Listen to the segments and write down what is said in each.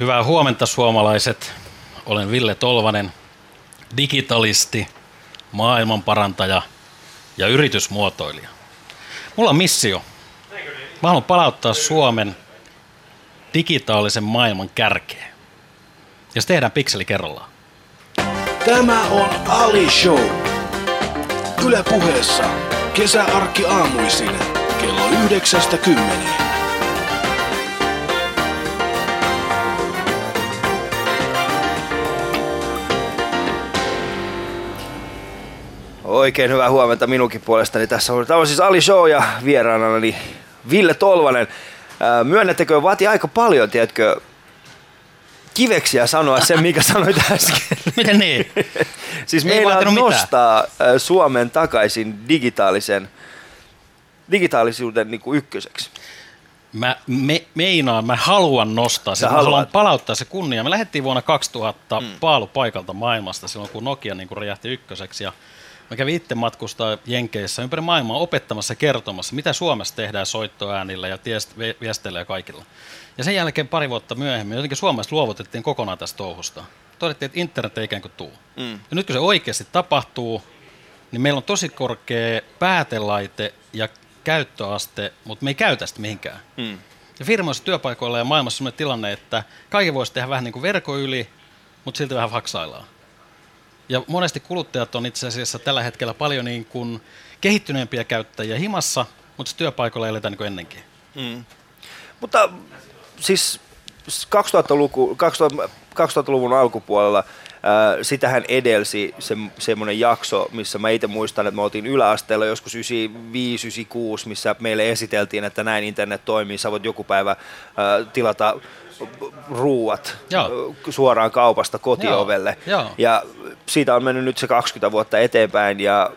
Hyvää huomenta suomalaiset. Olen Ville Tolvanen, digitalisti, maailmanparantaja ja yritysmuotoilija. Mulla on missio. Mä haluan palauttaa Suomen digitaalisen maailman kärkeen. Ja se tehdään pikseli kerrallaan. Tämä on Ali Show. Yle puheessa kesäarkki aamuisin kello 9.10. Oikein hyvää huomenta minunkin puolestani. Tässä on, tämä on siis Ali Show ja vieraanani Ville Tolvanen. Myönnettekö, vaatii aika paljon, tiedätkö, kiveksiä sanoa sen, mikä sanoit äsken. Miten niin? siis Ei meillä mitään. nostaa ää, Suomen takaisin digitaalisen, digitaalisuuden niin kuin ykköseksi. Mä me, meinaan, mä haluan nostaa sen, mä haluan palauttaa se kunnia. Me lähdettiin vuonna 2000 mm. paalupaikalta maailmasta silloin, kun Nokia niin kuin räjähti ykköseksi. Ja mä kävin itse matkustaa Jenkeissä ympäri maailmaa opettamassa kertomassa, mitä Suomessa tehdään soittoäänillä ja tiest- viesteillä ja kaikilla. Ja sen jälkeen pari vuotta myöhemmin jotenkin Suomessa luovutettiin kokonaan tästä touhusta. Todettiin, että internet ei ikään kuin tuu. Mm. Ja nyt kun se oikeasti tapahtuu, niin meillä on tosi korkea päätelaite ja käyttöaste, mutta me ei käytä sitä mihinkään. Mm. Ja firmoissa, työpaikoilla ja maailmassa on sellainen tilanne, että kaikki voisi tehdä vähän niin kuin verkon yli, mutta silti vähän faksaillaan. Ja monesti kuluttajat on itse asiassa tällä hetkellä paljon niin kuin kehittyneempiä käyttäjiä himassa, mutta työpaikoilla eletään niin kuin ennenkin. Mutta siis 2000-luku, 2000, 2000-luvun alkupuolella ää, sitähän edelsi se, semmoinen jakso, missä mä itse muistan, että me oltiin yläasteella joskus 95-96, missä meille esiteltiin, että näin internet toimii, sä voit joku päivä ää, tilata ruuat Joo. suoraan kaupasta kotiovelle. Joo, joo. Ja siitä on mennyt nyt se 20 vuotta eteenpäin ja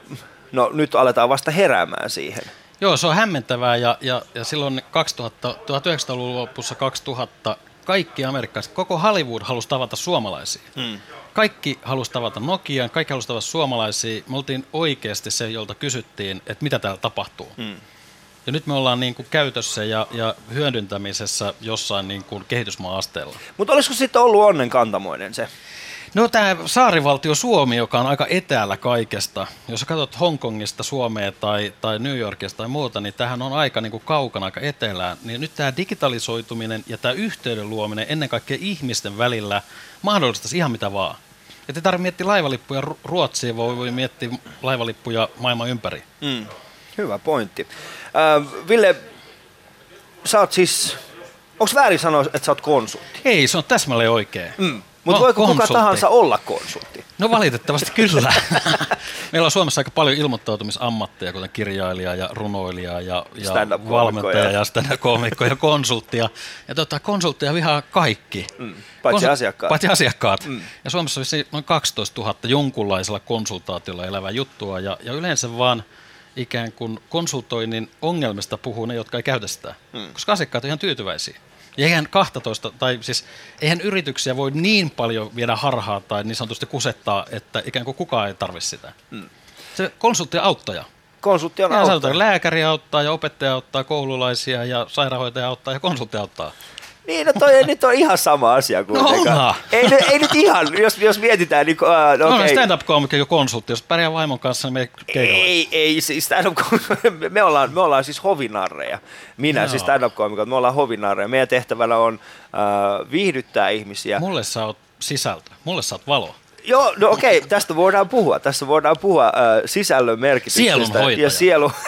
no nyt aletaan vasta heräämään siihen. Joo, se on hämmentävää ja, ja, ja silloin 2000, 1900-luvun lopussa 2000 kaikki amerikkalaiset, koko Hollywood halusi tavata suomalaisia. Mm. Kaikki halusi tavata Nokian, kaikki halusi tavata suomalaisia. Me oltiin oikeasti se, jolta kysyttiin, että mitä täällä tapahtuu. Mm. Ja nyt me ollaan niin kuin käytössä ja, ja hyödyntämisessä jossain niin kuin kehitysmaa-asteella. Mutta olisiko sitten ollut onnenkantamoinen se? No tämä saarivaltio Suomi, joka on aika etäällä kaikesta. Jos katsot Hongkongista Suomea tai, tai New Yorkista tai muuta, niin tähän on aika niin kuin kaukana, aika etelään. Niin nyt tämä digitalisoituminen ja tämä yhteyden luominen ennen kaikkea ihmisten välillä mahdollistaisi ihan mitä vaan. Että ei tarvitse miettiä laivalippuja Ru- Ruotsiin, voi, voi miettiä laivalippuja maailman ympäri. Mm. Hyvä pointti. Äh, Ville, sä oot siis, onko väärin sanoa, että sä oot konsultti? Ei, se on täsmälleen oikein. Mm. Mutta oon voiko kuka konsultti. tahansa olla konsultti? No valitettavasti kyllä. Meillä on Suomessa aika paljon ilmoittautumisammatteja, kuten kirjailija ja runoilija ja, ja valmentaja ja- ja stand-up-koomikko ja konsulttia. Ja tota, konsultteja vihaa kaikki. Mm. Paitsi asiakkaat. Paitsi asiakkaat. Mm. Ja Suomessa on noin 12 000 jonkunlaisella konsultaatiolla elävää juttua ja, ja yleensä vaan ikään kuin konsultoinnin ongelmista puhuu ne, jotka ei käytä sitä. Mm. Koska asiakkaat on ihan tyytyväisiä. Ja eihän 12, tai siis eihän yrityksiä voi niin paljon viedä harhaa tai niin sanotusti kusettaa, että ikään kuin kukaan ei tarvitse sitä. Mm. Se konsultti on auttaja. Konsultti on Ja auttaja. sanotaan, lääkäri auttaa ja opettaja auttaa koululaisia ja sairaanhoitaja auttaa ja konsultti auttaa. Niin, no toi ei nyt on ihan sama asia kuitenkaan. onhan. ei, ei nyt ihan, jos, jos mietitään, niin uh, No, no, okay. okay. stand-up-koomikko ja konsultti, jos pärjää vaimon kanssa, niin me keikalle. Ei, ei, siis stand-up me ollaan, me ollaan siis hovinarreja. Minä, Joo. siis stand-up-koomikot, me ollaan hovinarreja. Meidän tehtävänä on äh, viihdyttää ihmisiä. Mulle sä oot sisältö, mulle sä oot valo. Joo, no okei, tästä voidaan puhua. Tässä voidaan puhua äh, sisällön merkityksestä. Ja sielu...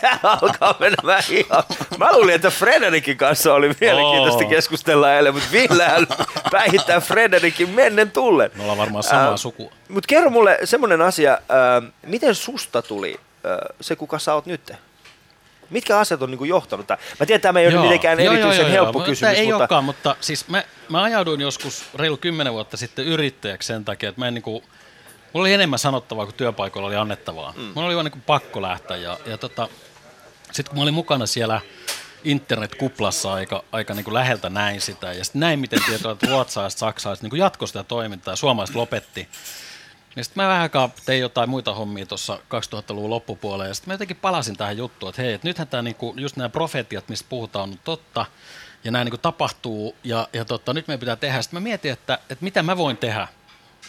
Tää alkaa menemään ihan... Mä luulin, että Frederikin kanssa oli mielenkiintoista Oo. keskustella eilen, mutta Villehän päihittää Frederikin mennen tullen. Me ollaan varmaan samaa Ää, sukua. Mutta kerro mulle semmoinen asia, ää, miten susta tuli ää, se, kuka sä oot nyt? Mitkä asiat on niinku johtanut tähän? Mä tiedän, että tämä ei ole mitenkään erityisen helppo mutta kysymys, Ei mutta... olekaan, mutta siis mä, mä ajauduin joskus reilu kymmenen vuotta sitten yrittäjäksi sen takia, että mä en niinku, mulla oli enemmän sanottavaa kuin työpaikoilla oli annettavaa. Mm. Mulla oli vaan niinku pakko lähteä ja, ja tota, sitten kun mä olin mukana siellä internetkuplassa aika, aika niin kuin läheltä näin sitä. Ja sitten näin, miten tietoa, että ruotsalaiset, saksalaiset niin jatkoi sitä toimintaa ja suomalaiset lopetti. Niin sitten mä vähän aikaa tein jotain muita hommia tuossa 2000-luvun loppupuolella. Ja sitten mä jotenkin palasin tähän juttuun, että hei, että nythän tämä niinku, just nämä profetiat, mistä puhutaan, on totta. ja näin niin kuin tapahtuu, ja, ja tota, nyt meidän pitää tehdä. Sitten mä mietin, että, että mitä mä voin tehdä.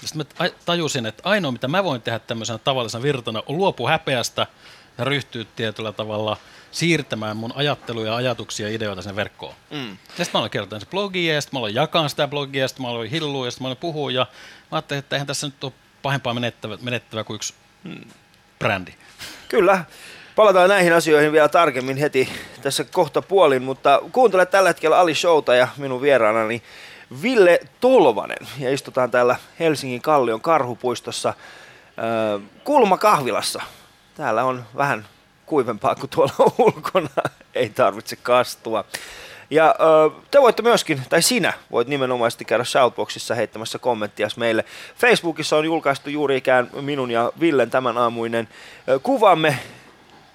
Sitten mä tajusin, että ainoa mitä mä voin tehdä tämmöisenä tavallisena virtana on luopua häpeästä ja ryhtyä tietyllä tavalla siirtämään mun ajatteluja, ajatuksia ja ideoita sinne verkkoon. Mm. Ja sitten mä aloin kertoa se blogia, ja sitten mä aloin jakaa sitä blogia, ja sitten mä aloin hillua, ja sitten mä aloin puhua, ja mä ajattelin, että eihän tässä nyt ole pahempaa menettävä, menettävä kuin yksi brändi. Kyllä. Palataan näihin asioihin vielä tarkemmin heti tässä kohta puolin, mutta kuuntele tällä hetkellä Ali Showta ja minun vieraanani Ville Tolvanen. Ja istutaan täällä Helsingin Kallion karhupuistossa äh, kulmakahvilassa. Täällä on vähän kuivempaa kuin tuolla ulkona, ei tarvitse kastua. Ja te voitte myöskin, tai sinä voit nimenomaisesti käydä Shoutboxissa heittämässä kommenttia meille. Facebookissa on julkaistu juuri ikään minun ja Villen tämän aamuinen kuvamme.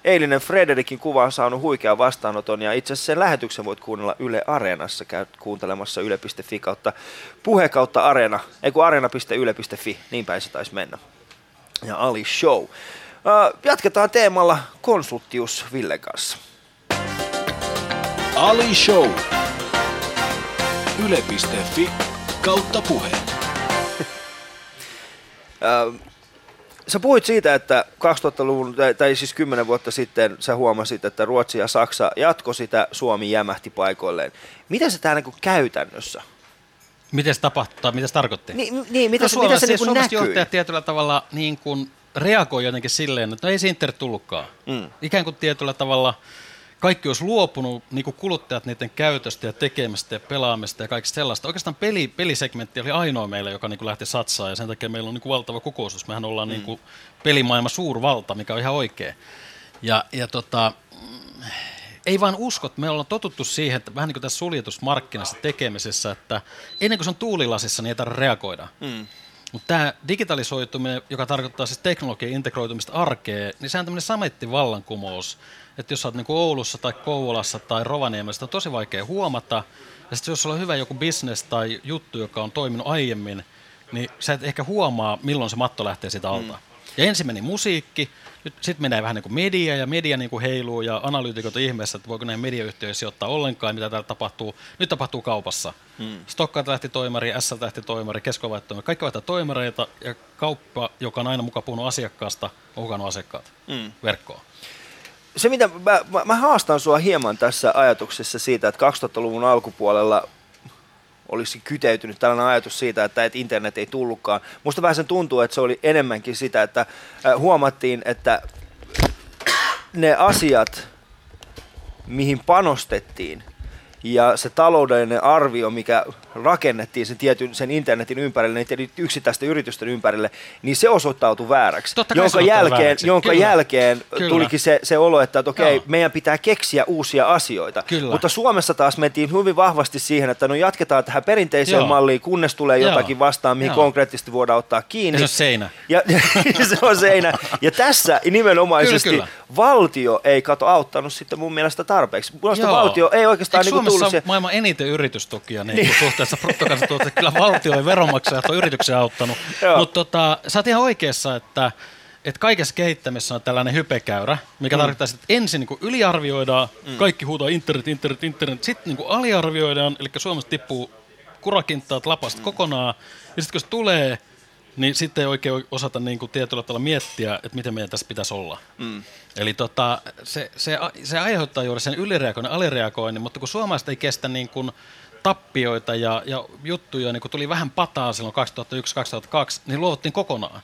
Eilinen Frederikin kuva on saanut huikean vastaanoton ja itse asiassa sen lähetyksen voit kuunnella Yle Areenassa. Käyt kuuntelemassa yle.fi kautta puhe kautta areena, ei kun areena.yle.fi, niin päin se taisi mennä. Ja Ali Show. Jatketaan teemalla konsulttius Ville kanssa. Ali Show. Yle.fi kautta puhe. Sä puhuit siitä, että 2000-luvun, tai siis 10 vuotta sitten sä huomasit, että Ruotsi ja Saksa jatko sitä, Suomi jämähti paikoilleen. Mitä se tää niin käytännössä? Miten se tapahtuu, tai mitä se tarkoitti? Niin, niin mitä, no, se, mitä se niin näkyy? johtajat tietyllä tavalla niin kuin reagoi jotenkin silleen, että no ei se internet tullutkaan. Mm. Ikään kuin tietyllä tavalla kaikki olisi luopunut, niin kuin kuluttajat niiden käytöstä ja tekemistä ja pelaamista ja kaikista sellaista. Oikeastaan peli, pelisegmentti oli ainoa meillä, joka niin kuin lähti satsaamaan ja sen takia meillä on niin kuin valtava kokoisuus. Mehän ollaan mm. niin kuin pelimaailman suurvalta, mikä on ihan oikea. Ja, ja tota, ei vaan usko, me ollaan totuttu siihen, että vähän niin kuin tässä suljetusmarkkinassa tekemisessä, että ennen kuin se on tuulilasissa, niin ei tarvitse reagoida. Mm. Mutta tämä digitalisoituminen, joka tarkoittaa siis teknologian integroitumista arkeen, niin se on tämmöinen sametti vallankumous. Että jos sä oot niin Oulussa tai Kouvolassa tai Rovaniemessä, on tosi vaikea huomata. Ja sitten jos sulla on hyvä joku business tai juttu, joka on toiminut aiemmin, niin sä et ehkä huomaa, milloin se matto lähtee siitä alta. Mm. Ja ensin meni musiikki, nyt sitten menee vähän niin kuin media, ja media niin kuin heiluu, ja analyytikot on ihmeessä, että voiko näihin mediayhtiöihin sijoittaa ollenkaan, mitä täällä tapahtuu. Nyt tapahtuu kaupassa. Hmm. Stokka lähti toimari, S lähti toimari, Kesko Kaikki vaihtaa toimareita, ja kauppa, joka on aina mukaan puhunut asiakkaasta, on hukannut asiakkaat hmm. verkkoon se, mitä mä, mä, mä haastan sua hieman tässä ajatuksessa siitä, että 2000-luvun alkupuolella olisi kyteytynyt tällainen ajatus siitä, että et internet ei tullutkaan. Musta vähän sen tuntuu, että se oli enemmänkin sitä, että huomattiin, että ne asiat, mihin panostettiin, ja se taloudellinen arvio, mikä rakennettiin sen, tietyn, sen internetin ympärille, niin yksittäisten yritysten ympärille, niin se osoittautui vääräksi. Totta jonka jälkeen, vääräksi. jonka Kyllä. jälkeen Kyllä. tulikin se, se olo, että, että okei, okay, meidän pitää keksiä uusia asioita. Kyllä. Mutta Suomessa taas mentiin hyvin vahvasti siihen, että no jatketaan tähän perinteiseen Joo. malliin, kunnes tulee Joo. jotakin vastaan, mihin Joo. konkreettisesti voidaan ottaa kiinni. Ja se on seinä. Ja, se on seinä. Ja tässä nimenomaisesti kyllä, kyllä. valtio ei kato auttanut sitten mun mielestä tarpeeksi. Mielestäni valtio ei oikeastaan... Eikö niin Suomessa on maailman eniten yritystukia niin niin. suhteessa bruttokansantuotteeseen. Kyllä valtio ja veronmaksajat on yrityksen auttanut. Mutta tota, sä oot ihan oikeassa, että että kaikessa kehittämisessä on tällainen hypekäyrä, mikä mm. tarkoittaa, että ensin niin yliarvioidaan, mm. kaikki huutaa internet, internet, internet, sitten niin aliarvioidaan, eli Suomessa tippuu kurakintaat lapasta mm. kokonaan, ja sitten kun se tulee, niin sitten ei oikein osata niin kuin tietyllä tavalla miettiä, että miten meidän tässä pitäisi olla. Mm. Eli tota, se, se, se aiheuttaa juuri sen ylireagoinnin, alireagoinnin, mutta kun suomalaiset ei kestä niin kuin tappioita ja, ja juttuja, niin kun tuli vähän pataa silloin 2001-2002, niin luovuttiin kokonaan.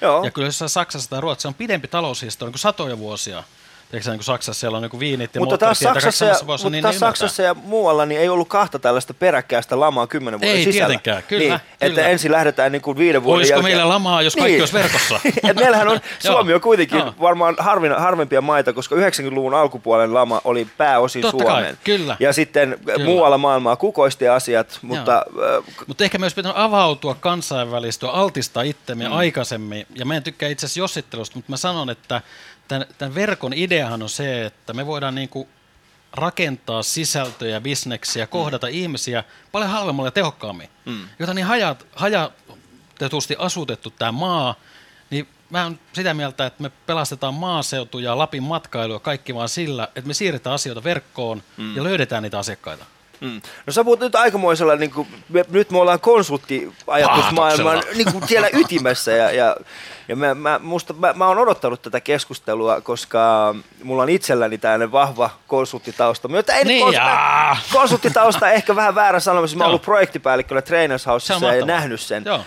Joo. Ja kyllä Saksassa tai Ruotsissa on pidempi taloushistoria kuin satoja vuosia. Eikö niin Saksassa siellä on niin viinit ja mutta taas Saksassa, ja, mutta niin taas Saksassa ja muualla niin ei ollut kahta tällaista peräkkäistä lamaa kymmenen vuoden ei, sisällä. Ei tietenkään, kyllä. Niin, kyllä. Että ensin lähdetään niin kuin viiden vuoden Olisiko jälkeen. meillä lamaa, jos kaikki niin. olisi verkossa? Et meillähän on, Suomi on kuitenkin varmaan harvin, harvempia maita, koska 90-luvun alkupuolen lama oli pääosin Totta Suomeen. Kai, kyllä. Ja sitten kyllä. muualla maailmaa kukoisti asiat, mutta... Äh, mutta ehkä myös pitää avautua kansainvälistyä, altistaa itsemme mm. aikaisemmin. Ja mä en tykkää itse asiassa jossittelusta, mutta mä sanon, että tämän, tämän verkon ideahan on se, että me voidaan niin kuin rakentaa sisältöjä, bisneksiä, kohdata mm. ihmisiä paljon halvemmalla ja tehokkaammin. Mm. Jota niin hajat, hajatetusti asutettu tämä maa, niin mä oon sitä mieltä, että me pelastetaan maaseutu ja Lapin matkailu ja kaikki vaan sillä, että me siirretään asioita verkkoon mm. ja löydetään niitä asiakkaita. Mm. No sä puhut nyt aikamoisella, niin kuin, me, nyt me ollaan konsulttiajatusmaailman niin kuin siellä ytimessä ja, ja, ja mä, mä, musta, mä, mä oon odottanut tätä keskustelua, koska mulla on itselläni tällainen vahva konsulttitausta. Mutta ei Niin, jaa. konsulttitausta ehkä vähän väärä sanoa, mä oon ollut projektipäällikkönä Trainers Se Housessa ja nähnyt sen, Joo.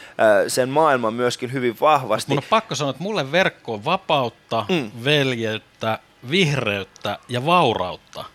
sen maailman myöskin hyvin vahvasti. Mun on pakko sanoa, että mulle verkko on vapautta, mm. veljeyttä, vihreyttä ja vaurautta.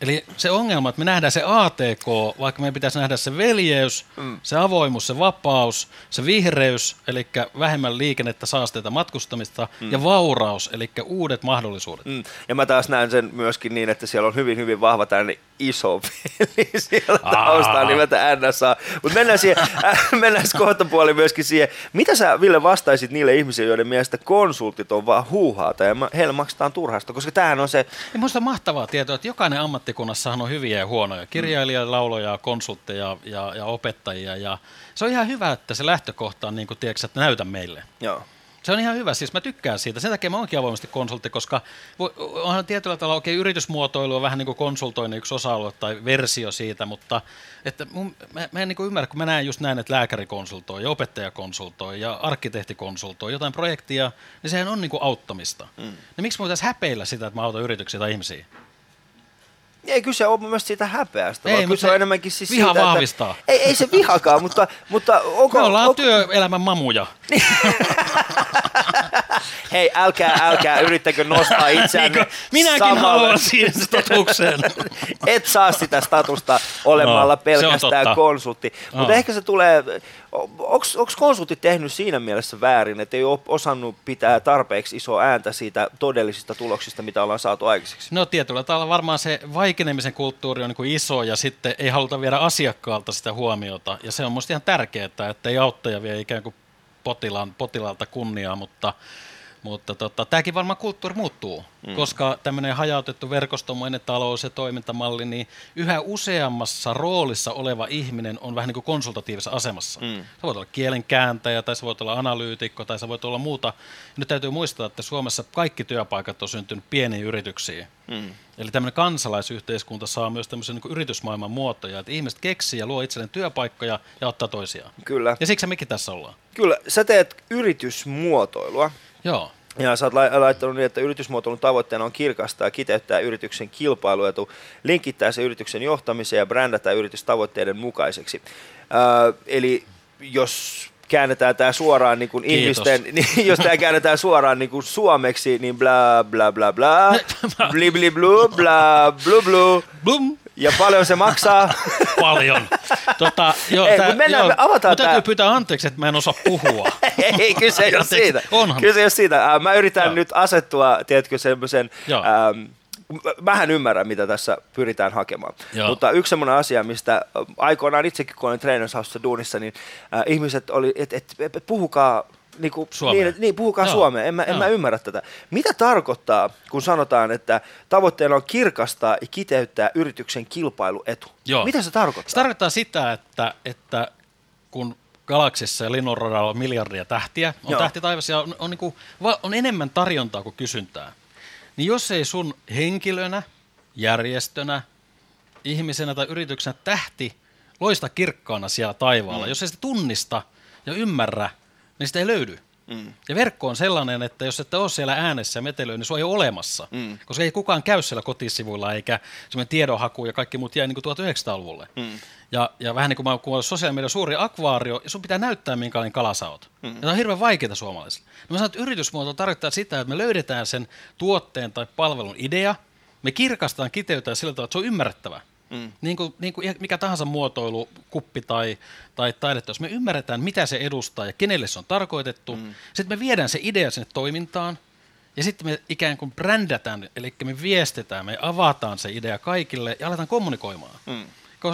Eli se ongelma, että me nähdään se ATK, vaikka meidän pitäisi nähdä se veljeys, mm. se avoimuus, se vapaus, se vihreys, eli vähemmän liikennettä, saasteita, matkustamista, mm. ja vauraus, eli uudet mahdollisuudet. Mm. Ja mä taas näen sen myöskin niin, että siellä on hyvin, hyvin vahva tällainen iso peli siellä Aa. taustalla nimeltä NSA. Mutta mennään, siihen, äh, mennään kohta puoli myöskin siihen. Mitä sä, Ville, vastaisit niille ihmisille, joiden mielestä konsultit on vaan huuhaata ja heille maksetaan turhasta? Koska tämähän on se, Ja on mahtavaa tietoa, että jokainen ammattikunnassahan on hyviä ja huonoja. Kirjailijoita, lauloja, konsultteja ja, ja opettajia. Ja se on ihan hyvä, että se lähtökohta on niin kuin, tiedätkö, että näytä meille. joo. Se on ihan hyvä, siis mä tykkään siitä. Sen takia mä oonkin avoimesti konsultti, koska onhan tietyllä tavalla, okei, yritysmuotoilu on vähän niin kuin konsultoinnin yksi osa-alue tai versio siitä, mutta että mun, mä, mä en niin kuin ymmärrä, kun mä näen just näin, että lääkäri konsultoi ja opettaja konsultoi ja arkkitehti konsultoi jotain projektia, niin sehän on niin kuin auttamista. Mm. Niin miksi mä voitaisiin häpeillä sitä, että mä autan yrityksiä tai ihmisiä? Ei kyse ole mun mielestä siitä häpeästä, Ei, vaan kyse on se enemmänkin siis viha siitä, vahvistaa. Että, ei, ei se vihakaan, mutta, mutta onko... Me ollaan onko, työelämän mamuja. Hei, älkää, älkää yrittäkö nostaa itseänne Niin Minäkin samalle- haluan siihen statukseen. Et saa sitä statusta olemalla No, pelkästään konsultti. No. Mutta ehkä se tulee, onko konsultti tehnyt siinä mielessä väärin, että ei ole osannut pitää tarpeeksi isoa ääntä siitä todellisista tuloksista, mitä ollaan saatu aikaiseksi? No tietyllä tavalla varmaan se vaikenemisen kulttuuri on niin kuin iso ja sitten ei haluta viedä asiakkaalta sitä huomiota. Ja se on musta ihan tärkeää, että ei auttaja vie ikään kuin potilaan, potilaalta kunniaa, mutta, mutta tota, tämäkin varmaan kulttuuri muuttuu, mm. koska tämmöinen hajautettu verkostomainen talous ja toimintamalli, niin yhä useammassa roolissa oleva ihminen on vähän niin kuin konsultatiivisessa asemassa. Mm. Sä voit olla kielenkääntäjä, tai sä voit olla analyytikko, tai sä voit olla muuta. Nyt täytyy muistaa, että Suomessa kaikki työpaikat on syntynyt pieniin yrityksiin. Mm. Eli tämmöinen kansalaisyhteiskunta saa myös tämmöisen niin kuin yritysmaailman muotoja, että ihmiset keksii ja luo itselleen työpaikkoja ja ottaa toisiaan. Kyllä. Ja siksi mekin tässä ollaan. Kyllä, sä teet yritysmuotoilua. Joo. Ja sä oot lai- laittanut niin, että yritysmuotoilun tavoitteena on kirkastaa ja kiteyttää yrityksen kilpailuetu, linkittää se yrityksen johtamiseen ja brändätä yritys tavoitteiden mukaiseksi. Äh, eli jos käännetään tämä suoraan niin kuin ihmisten, niin jos tämä käännetään suoraan niin kuin suomeksi, niin bla bla bla bla, bli bli blu, bla blu blu, Blum! Ja paljon se maksaa. Paljon. Tota, joo, Ei, tää, mennään- joo, me avataan täytyy tää. pyytää anteeksi, että mä en osaa puhua. Ei, kyse ei ole siitä. onhan. Kyse ei ole siitä. Mä yritän Joo. nyt asettua, tiedätkö, semmoisen... Ähm, mähän ymmärrän, mitä tässä pyritään hakemaan. Joo. Mutta yksi semmoinen asia, mistä aikoinaan itsekin, kun olin Trainers Housessa duunissa, niin äh, ihmiset oli, että et, et, et, puhukaa Niinku, Suomea. niin, niin, puhukaa Joo. suomea. En, mä, en Joo. mä ymmärrä tätä. Mitä tarkoittaa, kun sanotaan, että tavoitteena on kirkastaa ja kiteyttää yrityksen kilpailuetu? Joo. Mitä se tarkoittaa? Se tarkoittaa sitä, että, että kun galaksissa ja linnunradalla on miljardia tähtiä, on Joo. tähti taivassa ja on, on, niin kuin, on enemmän tarjontaa kuin kysyntää, niin jos ei sun henkilönä, järjestönä, ihmisenä tai yrityksenä tähti loista kirkkaana siellä taivaalla, mm. jos ei sitä tunnista ja ymmärrä, niin sitä ei löydy. Mm. Ja verkko on sellainen, että jos et ole siellä äänessä ja metelöi, niin se on jo olemassa. Mm. Koska ei kukaan käy siellä kotisivuilla, eikä semmoinen tiedonhaku ja kaikki muut jäi niin kuin 1900-luvulle. Mm. Ja, ja vähän niin kuin mä kun sosiaalinen media suuri akvaario, ja sun pitää näyttää, minkälainen kala sä oot. Mm. Ja tämä on hirveän vaikeaa suomalaisille. No mä sanon, että yritysmuoto tarkoittaa sitä, että me löydetään sen tuotteen tai palvelun idea, me kirkastetaan, kiteytetään sillä tavalla, että se on ymmärrettävä. Mm. Niin, kuin, niin kuin mikä tahansa muotoilu, kuppi tai, tai taidetta, jos me ymmärretään, mitä se edustaa ja kenelle se on tarkoitettu, mm. sitten me viedään se idea sinne toimintaan, ja sitten me ikään kuin brändätään, eli me viestetään, me avataan se idea kaikille ja aletaan kommunikoimaan. Mm.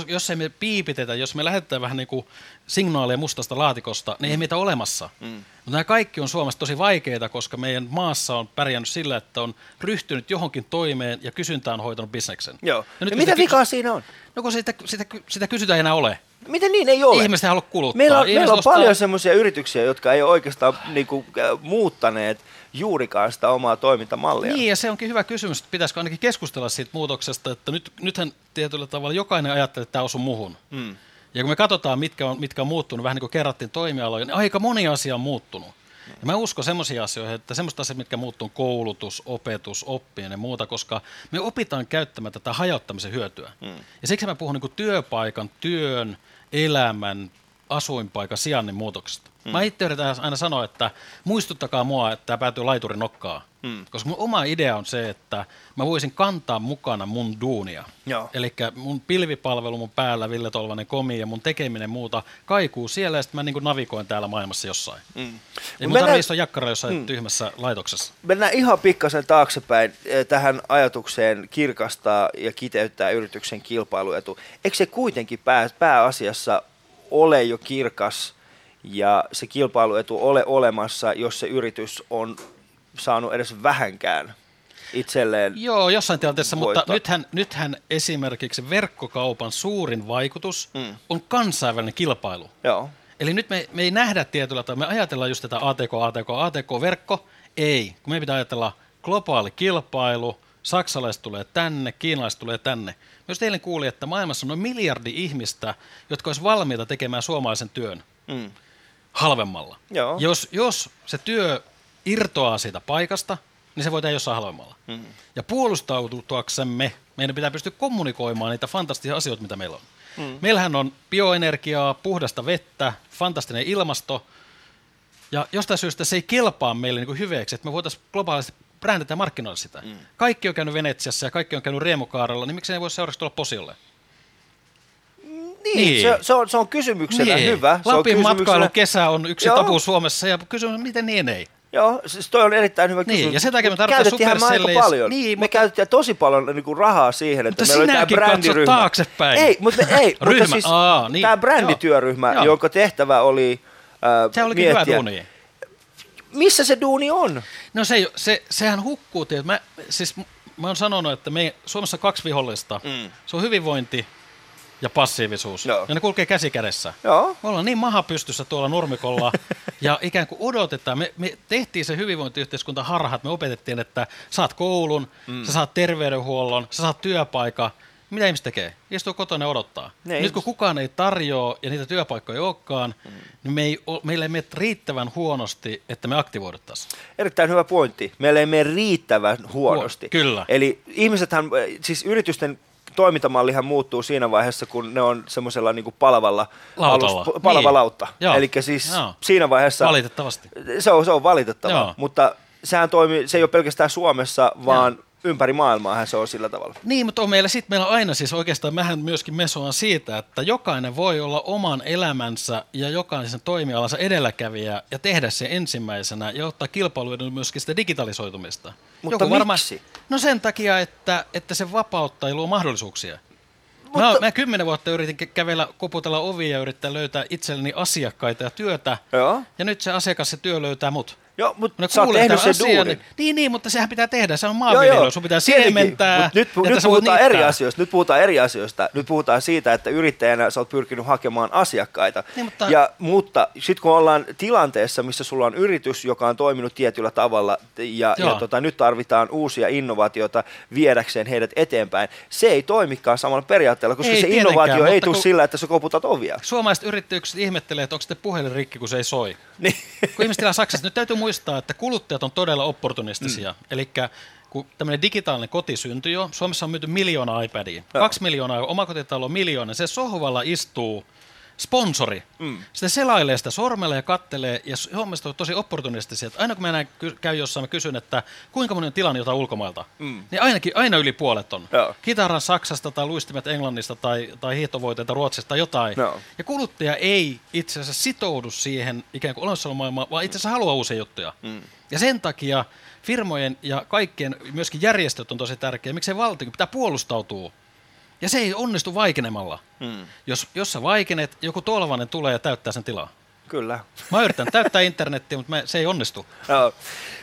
Jos ei me piipitetä, jos me lähetetään vähän niin kuin signaaleja mustasta laatikosta, niin ei meitä ole olemassa. Mm. Mutta nämä kaikki on Suomessa tosi vaikeita, koska meidän maassa on pärjännyt sillä, että on ryhtynyt johonkin toimeen ja kysyntä on hoitanut bisneksen. Joo. Ja, nyt ja mitä vikaa siinä on? No kun sitä, sitä, sitä kysytään ei enää ole. Miten niin ei ole? Ihmiset ei halua kuluttaa. Meillä on, Ihmiset meillä on ostaa- paljon semmoisia yrityksiä, jotka ei ole oikeastaan niin kuin, muuttaneet juurikaan sitä omaa toimintamallia. Niin, ja se onkin hyvä kysymys, että pitäisikö ainakin keskustella siitä muutoksesta, että nyt, nythän tietyllä tavalla jokainen ajattelee, että tämä osuu muhun. Mm. Ja kun me katsotaan, mitkä on, mitkä on muuttunut, vähän niin kuin kerrattiin toimialoja, niin aika moni asia on muuttunut. Ja mä uskon semmoisia asioita, että semmoista asiat, mitkä muuttuu, koulutus, opetus, oppiminen ja muuta, koska me opitaan käyttämään tätä hajauttamisen hyötyä. Mm. Ja siksi mä puhun niin työpaikan, työn, elämän, asuinpaikan, sijainnin muutoksesta. Mm. Mä itse yritän aina sanoa, että muistuttakaa mua, että tämä päätyy laiturin nokkaa. Mm. Koska mun oma idea on se, että mä voisin kantaa mukana mun duunia. Eli mun pilvipalvelu mun päällä, Ville Tolvanen komi ja mun tekeminen muuta kaikuu siellä ja sitten mä niin kuin navigoin täällä maailmassa jossain. Mm. Ei mun mennään- tarvitse istua jakkara jossain mm. tyhmässä laitoksessa. Mennään ihan pikkasen taaksepäin eh, tähän ajatukseen kirkastaa ja kiteyttää yrityksen kilpailuetu. Eikö se kuitenkin pää, pääasiassa ole jo kirkas ja se kilpailuetu ole olemassa, jos se yritys on saanut edes vähänkään itselleen? Joo, jossain tilanteessa, mutta Voittaa. nythän, nythän esimerkiksi verkkokaupan suurin vaikutus mm. on kansainvälinen kilpailu. Joo. Eli nyt me, me ei nähdä tietyllä tavalla, me ajatellaan just tätä ATK, ATK, ATK-verkko. Ei, kun me pitää ajatella globaali kilpailu, saksalaiset tulee tänne, kiinalaiset tulee tänne. Myös teille kuuli, että maailmassa on noin miljardi ihmistä, jotka olisi valmiita tekemään suomalaisen työn Mm. halvemmalla. Joo. Jos, jos se työ irtoaa siitä paikasta, niin se voi tehdä jossain halvemmalla. Mm. Ja puolustautuaksemme meidän pitää pystyä kommunikoimaan niitä fantastisia asioita, mitä meillä on. Mm. Meillähän on bioenergiaa, puhdasta vettä, fantastinen ilmasto, ja jostain syystä se ei kelpaa meille niin kuin hyveeksi, että me voitaisiin globaalisti brändätä ja markkinoida sitä. Mm. Kaikki on käynyt Venetsiassa ja kaikki on käynyt Riemukaarella, niin miksei ne voi seuraavaksi tulla Posiolle? Niin, Niin. Se, se, on, se on kysymyksenä hyvä. Se on Lapin kysymyksenä- matkailun kesä on yksi Joo. tabu Suomessa ja kysymys, miten niin ei? Joo, siis toi on erittäin hyvä Niin, kysymys. ja sen takia me tarvitaan Supercellia- paljon. Niin, me mutta- käytettiin tosi paljon niin kuin rahaa siihen, että Mutta meillä oli tämä brändiryhmä. taaksepäin. Ei, mutta, me, ei, mutta siis aa, niin, tämä brändityöryhmä, joo. jonka tehtävä oli äh, Se olikin hyvä miettiä, duuni. Missä se duuni on. No se, se, sehän hukkuu. Tietysti. Mä, siis, mä oon sanonut, että me Suomessa kaksi vihollista. Mm. Se on hyvinvointi ja passiivisuus. Joo. Ja ne kulkee käsi kädessä. Joo. Me ollaan niin maha pystyssä tuolla nurmikolla ja ikään kuin odotetaan. Me, me tehtiin se hyvinvointiyhteiskunta harha, että me opetettiin, että saat koulun, mm. sä saat terveydenhuollon, sä saat työpaikan. Mitä ihmiset tekee? Istuu kotona ja odottaa. Ne Nyt kun kukaan ei tarjoa ja niitä työpaikkoja ei olekaan, mm. niin me ei, meillä ei mene riittävän huonosti, että me aktivoiduttaisiin. Erittäin hyvä pointti. Meillä ei mene riittävän huonosti. Huo- kyllä. Eli ihmisethän, siis yritysten toimintamallihan muuttuu siinä vaiheessa, kun ne on semmoisella niin palavalla Lautalla. alus- palava Niin. lautta. Joo. Eli siis Joo. siinä vaiheessa Valitettavasti. se on, se on valitettavaa, Joo. mutta sehän toimii, se ei ole pelkästään Suomessa, vaan ympäri maailmaahan se on sillä tavalla. Niin, mutta on meillä sitten meillä on aina siis oikeastaan, mähän myöskin mesoan siitä, että jokainen voi olla oman elämänsä ja jokaisen toimialansa edelläkävijä ja tehdä se ensimmäisenä ja ottaa kilpailuiden myöskin sitä digitalisoitumista. Mutta miksi? No sen takia, että, että se vapauttaa ja luo mahdollisuuksia. Mutta- Mä, mä kymmenen vuotta yritin kä- kävellä, koputella ovia ja yrittää löytää itselleni asiakkaita ja työtä. Joo. Ja nyt se asiakas ja työ löytää mut. Joo, mutta Ne sä oot tehnyt sen asian, duunin. Niin, niin, niin, mutta sehän pitää tehdä. Se on maanviljely. Sun pitää siementää. Mut nyt, nyt puhutaan eri asioista. Nyt puhutaan eri asioista. Nyt puhutaan siitä, että yrittäjänä sä oot pyrkinyt hakemaan asiakkaita. Niin, mutta- Ja, mutta sitten kun ollaan tilanteessa, missä sulla on yritys, joka on toiminut tietyllä tavalla ja, ja Joo. tota, nyt tarvitaan uusia innovaatioita viedäkseen heidät eteenpäin, se ei toimikaan samalla periaatteella, koska Ei se innovaatio ei tule sillä, että sä koputat ovia. Suomalaiset yritykset ihmettelee, että onko sitten puhelin rikki, kun se ei soi. Niin. Kun ihmiset Saksassa, nyt täytyy muistaa, että kuluttajat on todella opportunistisia. Mm. Eli kun tämmöinen digitaalinen koti syntyi jo, Suomessa on myyty miljoona iPadia. Joo. Kaksi miljoonaa, omakotitalo on miljoona. Se sohvalla istuu sponsori. Mm. Sitten selailee sitä sormella ja kattelee, ja Suomessa on tosi opportunistisia. Että aina kun mä näin, käyn jossain, mä kysyn, että kuinka moni on tilannut jotain ulkomailta, mm. niin ainakin, aina yli puolet on. Joo. Kitaran Saksasta tai luistimet Englannista tai, tai hiihtovoiteita Ruotsista tai jotain. Joo. Ja kuluttaja ei itse asiassa sitoudu siihen ikään kuin olemassa maailmaan, vaan itse asiassa haluaa uusia juttuja. Mm. Ja sen takia firmojen ja kaikkien, myöskin järjestöt on tosi tärkeä. Miksei valtio, pitää puolustautua. Ja se ei onnistu vaikenemalla. Mm. Jos, jos sä vaikenet, joku tolvanen tulee ja täyttää sen tilaa. Kyllä. Mä yritän täyttää internettiä, mutta mä, se ei onnistu. Joo.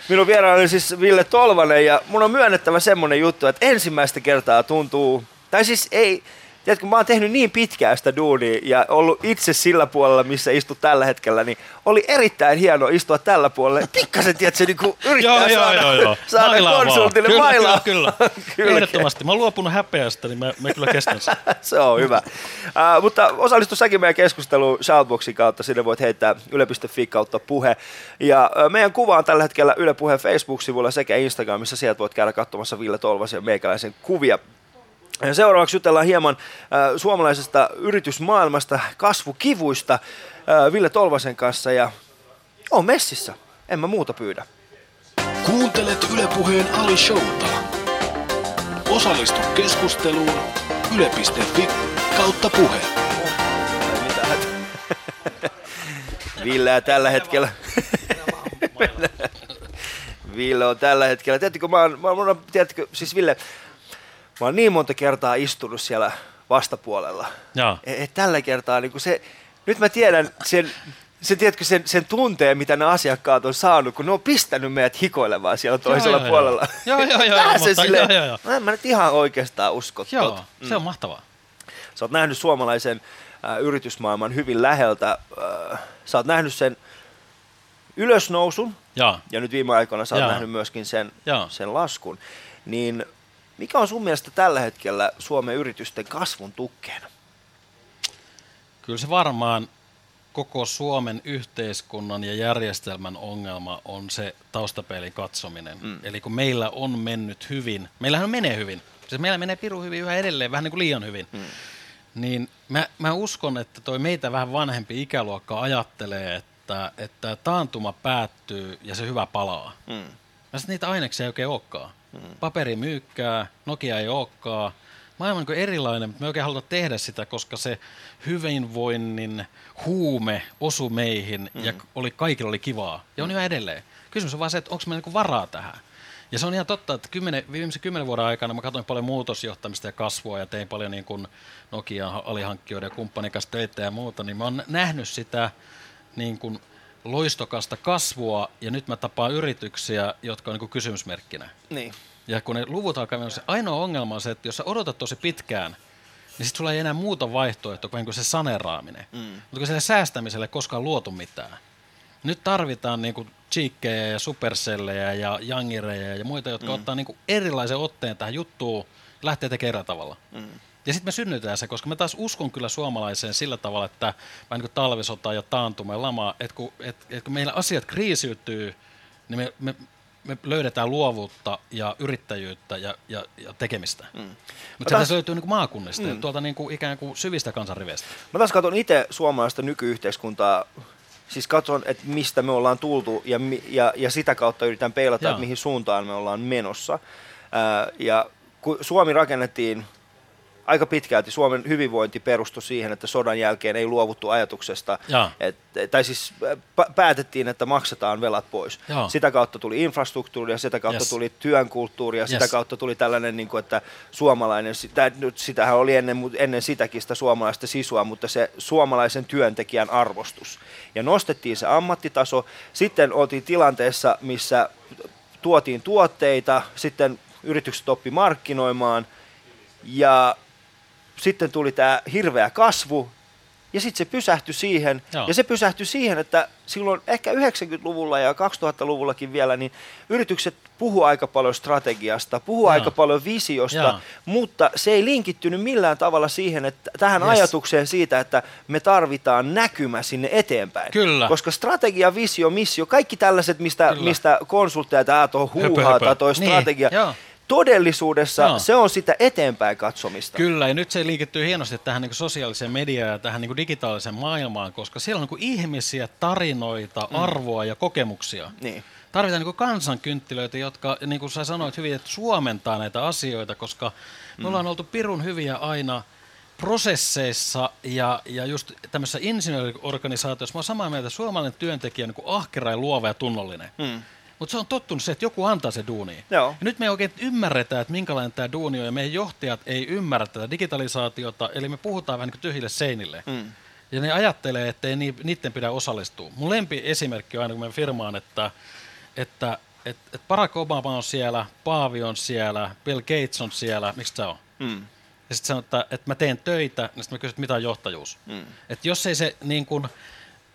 Minun vieraani on siis Ville Tolvanen ja mun on myönnettävä semmonen juttu, että ensimmäistä kertaa tuntuu, tai siis ei, tiedätkö, mä oon tehnyt niin pitkään sitä duunia ja ollut itse sillä puolella, missä istut tällä hetkellä, niin oli erittäin hieno istua tällä puolella. Pikkasen, tiedätkö, niin kuin yrittää Joo, joo, saada, joo, joo. saada Mailaa konsultille kyllä, mailaa. Kyllä, kyllä. Ehdottomasti. Mä oon luopunut häpeästä, niin mä, mä kyllä kestän sen. Se on hyvä. Uh, mutta osallistu säkin meidän keskusteluun Shoutboxin kautta, sinne voit heittää yle.fi kautta puhe. Ja uh, meidän kuva on tällä hetkellä Yle Puheen Facebook-sivulla sekä Instagramissa, sieltä voit käydä katsomassa Ville Tolvasen ja meikäläisen kuvia. Ja seuraavaksi jutellaan hieman äh, suomalaisesta yritysmaailmasta, kasvukivuista äh, Ville Tolvasen kanssa ja on messissä, en mä muuta pyydä. Kuuntelet Ylepuheen Ali Showta. Osallistu keskusteluun yle.fi kautta puhe. Villeä tällä hetkellä. Ville on tällä hetkellä. Tiedättekö, mä oon, mä oon, tiedättekö, siis Ville, mä oon niin monta kertaa istunut siellä vastapuolella. Joo. Et, et tällä kertaa niin se, nyt mä tiedän sen, sen, tiedätkö, sen, sen tunteen, mitä ne asiakkaat on saanut, kun ne on pistänyt meidät hikoilemaan siellä toisella joo, joo. puolella. Joo, joo, joo, Vähän mutta- silleen, joo, joo, joo. "No en mä nyt ihan oikeastaan usko Joo, tota." se on mahtavaa. Sä oot nähnyt suomalaisen äh, yritysmaailman hyvin läheltä. Äh, sä oot nähnyt sen ylösnousun Joo. ja nyt viime aikoina sä oot Joo. nähnyt myöskin sen, Joo. sen laskun. Niin mikä on sun mielestä tällä hetkellä Suomen yritysten kasvun tukkeena? Kyllä se varmaan koko Suomen yhteiskunnan ja järjestelmän ongelma on se taustapelin katsominen. Mm. Eli kun meillä on mennyt hyvin, meillähän menee hyvin, siis meillä menee piru hyvin yhä edelleen, vähän niin kuin liian hyvin, mm. niin mä, mä uskon, että toi meitä vähän vanhempi ikäluokka ajattelee, että, että taantuma päättyy ja se hyvä palaa. Mm. Mä niitä aineksia ei oikein olekaan. Mm. Paperi myykkää, Nokia ei olekaan. Maailma on erilainen, mutta me ei oikein haluta tehdä sitä, koska se hyvinvoinnin huume osui meihin mm. ja oli, kaikilla oli kivaa. Ja on yhä edelleen. Kysymys on vaan se, että onko meillä niin varaa tähän. Ja se on ihan totta, että kymmenen, viimeisen kymmenen vuoden aikana mä katsoin paljon muutosjohtamista ja kasvua ja tein paljon niin kuin Nokian alihankkijoiden ja kumppanin kanssa töitä ja muuta, niin mä oon nähnyt sitä niin kuin loistokasta kasvua ja nyt mä tapaan yrityksiä, jotka on niin kuin kysymysmerkkinä. Niin. Ja kun ne luvut alkaa mennä, se ainoa ongelma on se, että jos sä odotat tosi pitkään, niin sitten sulla ei enää muuta vaihtoehtoa kuin se saneraaminen. Mm. Mutta kun sille säästämiselle ei koskaan luotu mitään. Nyt tarvitaan niinku cheekkejä ja supersellejä ja jangireja ja muita, jotka mm. ottaa niinku erilaisen otteen tähän juttuun ja lähtee tekemään tavalla. Mm. Ja sitten me synnytään se, koska mä taas uskon kyllä suomalaiseen sillä tavalla, että vähän niin kuin talvisota ja taantuma ja lama, että kun, et, et kun meillä asiat kriisiytyy, niin me, me, me löydetään luovuutta ja yrittäjyyttä ja, ja, ja tekemistä. Mm. Mutta se taas- taas löytyy niin kuin maakunnista mm. ja tuolta niin kuin ikään kuin syvistä kansanriveistä. Mä taas katson itse suomalaista nykyyhteiskuntaa, siis katson, että mistä me ollaan tultu ja, ja, ja sitä kautta yritän peilata, että mihin suuntaan me ollaan menossa. Ää, ja kun Suomi rakennettiin aika pitkälti, Suomen hyvinvointi perustui siihen, että sodan jälkeen ei luovuttu ajatuksesta, et, tai siis pä- päätettiin, että maksetaan velat pois. Joo. Sitä kautta tuli infrastruktuuri ja sitä kautta Yes. tuli työn ja sitä Yes. kautta tuli tällainen, niin kuin, että suomalainen, sitä, nyt sitähän oli ennen, ennen sitäkin sitä suomalaista sisua, mutta se suomalaisen työntekijän arvostus. Ja nostettiin se ammattitaso. Sitten oltiin tilanteessa, missä tuotiin tuotteita, sitten yritykset oppi markkinoimaan ja sitten tuli tämä hirveä kasvu, ja sitten se pysähtyi siihen, Joo. ja se pysähtyi siihen, että silloin ehkä 90-luvulla ja 2000-luvullakin vielä, niin yritykset puhu aika paljon strategiasta, puhu Joo. aika paljon visiosta, Joo. mutta se ei linkittynyt millään tavalla siihen, että tähän Yes. ajatukseen siitä, että me tarvitaan näkymä sinne eteenpäin. Kyllä. Koska strategia, visio, missio, kaikki tällaiset, mistä, Kyllä. mistä konsultteja, tuo Höpö, huuhaa höpö. tai toi Niin, strategia, joo. Todellisuudessa Joo. se on sitä eteenpäin katsomista. Kyllä, ja nyt se liikittyy hienosti tähän niin sosiaaliseen mediaan ja tähän niin digitaaliseen maailmaan, koska siellä on niin ihmisiä, tarinoita, mm. arvoa ja kokemuksia. Niin. Tarvitaan niin kansankynttilöitä, jotka, niin kuin sä sanoit hyvin, että suomentaa näitä asioita, koska me ollaan oltu pirun hyviä aina prosesseissa ja, ja just tämmöisessä insinööriorganisaatiossa. Mä oon samaa mieltä, että suomalainen työntekijä on niin ahkera ja luova ja tunnollinen. Mm. Mutta se on tottunut se, että joku antaa se duuni. Joo. Ja nyt me ei oikein ymmärretä, että minkälainen tämä duuni on, ja meidän johtajat ei ymmärrä tätä digitalisaatiota, eli me puhutaan vähän niin kuin tyhjille seinille. Mm. Ja ne ajattelee, että ei ni- niiden pidä osallistua. Mun lempi esimerkki on aina, kun me firmaan, että, että et, et Barack Obama on siellä, Paavi on siellä, Bill Gates on siellä, miksi se on? Mm. ja sitten että, että mä teen töitä, niin sitten mä kysyn, että mitä on johtajuus. Mm. Että jos ei se niin kuin,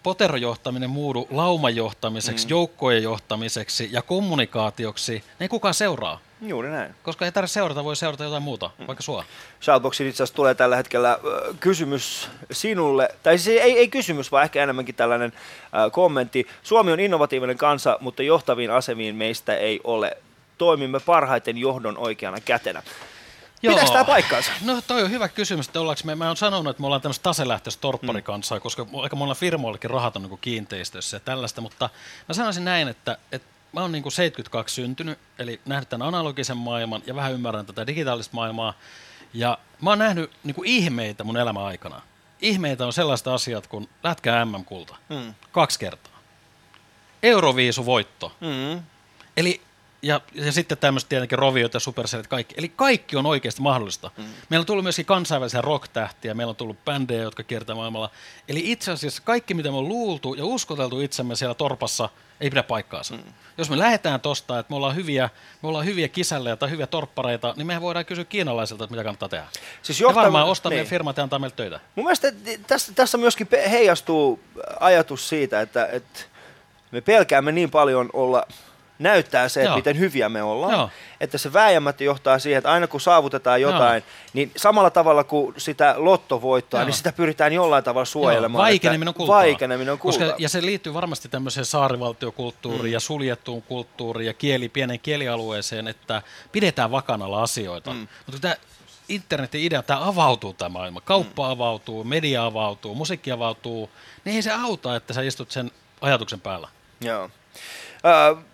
poterojohtaminen muudu laumajohtamiseksi, mm. joukkojen johtamiseksi ja kommunikaatioksi, niin kukaan seuraa. Juuri näin. Koska ei tarvitse seurata, voi seurata jotain muuta, mm. vaikka sua. Shoutboxin itse asiassa tulee tällä hetkellä äh, kysymys sinulle, tai siis ei, ei kysymys, vaan ehkä enemmänkin tällainen äh, kommentti. Suomi on innovatiivinen kansa, mutta johtaviin asemiin meistä ei ole. Toimimme parhaiten johdon oikeana kätenä. Pitääkö tämä paikkaansa? No toi on hyvä kysymys, että ollaanko me, mä oon sanonut, että me ollaan tämmöistä taselähtöistä torpparikansaa, mm. koska aika monilla firmoillakin rahat on niin kiinteistöissä ja tällaista, mutta mä sanoisin näin, että, että mä oon niin 72 syntynyt, eli nähnyt tämän analogisen maailman ja vähän ymmärrän tätä digitaalista maailmaa, ja mä oon nähnyt niin ihmeitä mun elämän aikana. Ihmeitä on sellaista asiat kuin lätkää MM-kulta. Mm. Kaksi kertaa. Euroviisu voitto. Mm. Eli ja, ja sitten tämmöiset tietenkin roviot ja supercellit, kaikki. Eli kaikki on oikeasti mahdollista. Mm. Meillä on tullut myöskin kansainvälisiä rock-tähtiä, meillä on tullut bändejä, jotka kiertää maailmalla. Eli itse asiassa kaikki, mitä me on luultu ja uskoteltu itsemme siellä torpassa, ei pidä paikkaansa. Mm. Jos me lähdetään tosta, että me ollaan hyviä, me ollaan hyviä kisällejä tai hyviä torppareita, niin mehän voidaan kysyä kiinalaisilta, että mitä kannattaa tehdä. Siis johtam- ja varmaan ostaa niin. meidän firmat ja antaa meille töitä. Mun mielestä tässä, tässä myöskin heijastuu ajatus siitä, että, että me pelkäämme niin paljon olla näyttää se, että miten hyviä me ollaan. Joo. Että se vääjäämättä johtaa siihen, että aina kun saavutetaan jotain, Joo. niin samalla tavalla kuin sitä lottovoittoa, Joo. niin sitä pyritään jollain tavalla suojelemaan. Joo. Vaikeneminen on kultaa. Vaikeneminen on kultaa. Koska, ja se liittyy varmasti tämmöiseen saarivaltiokulttuuriin mm. ja suljettuun kulttuuriin ja kieli, pienen kielialueeseen, että pidetään vakanalla asioita. Mm. Mutta tämä internetin idea, tämä avautuu tämä maailma. Kauppa mm. avautuu, media avautuu, musiikki avautuu, niin ei se auta, että sä istut sen ajatuksen päällä. Joo. Uh,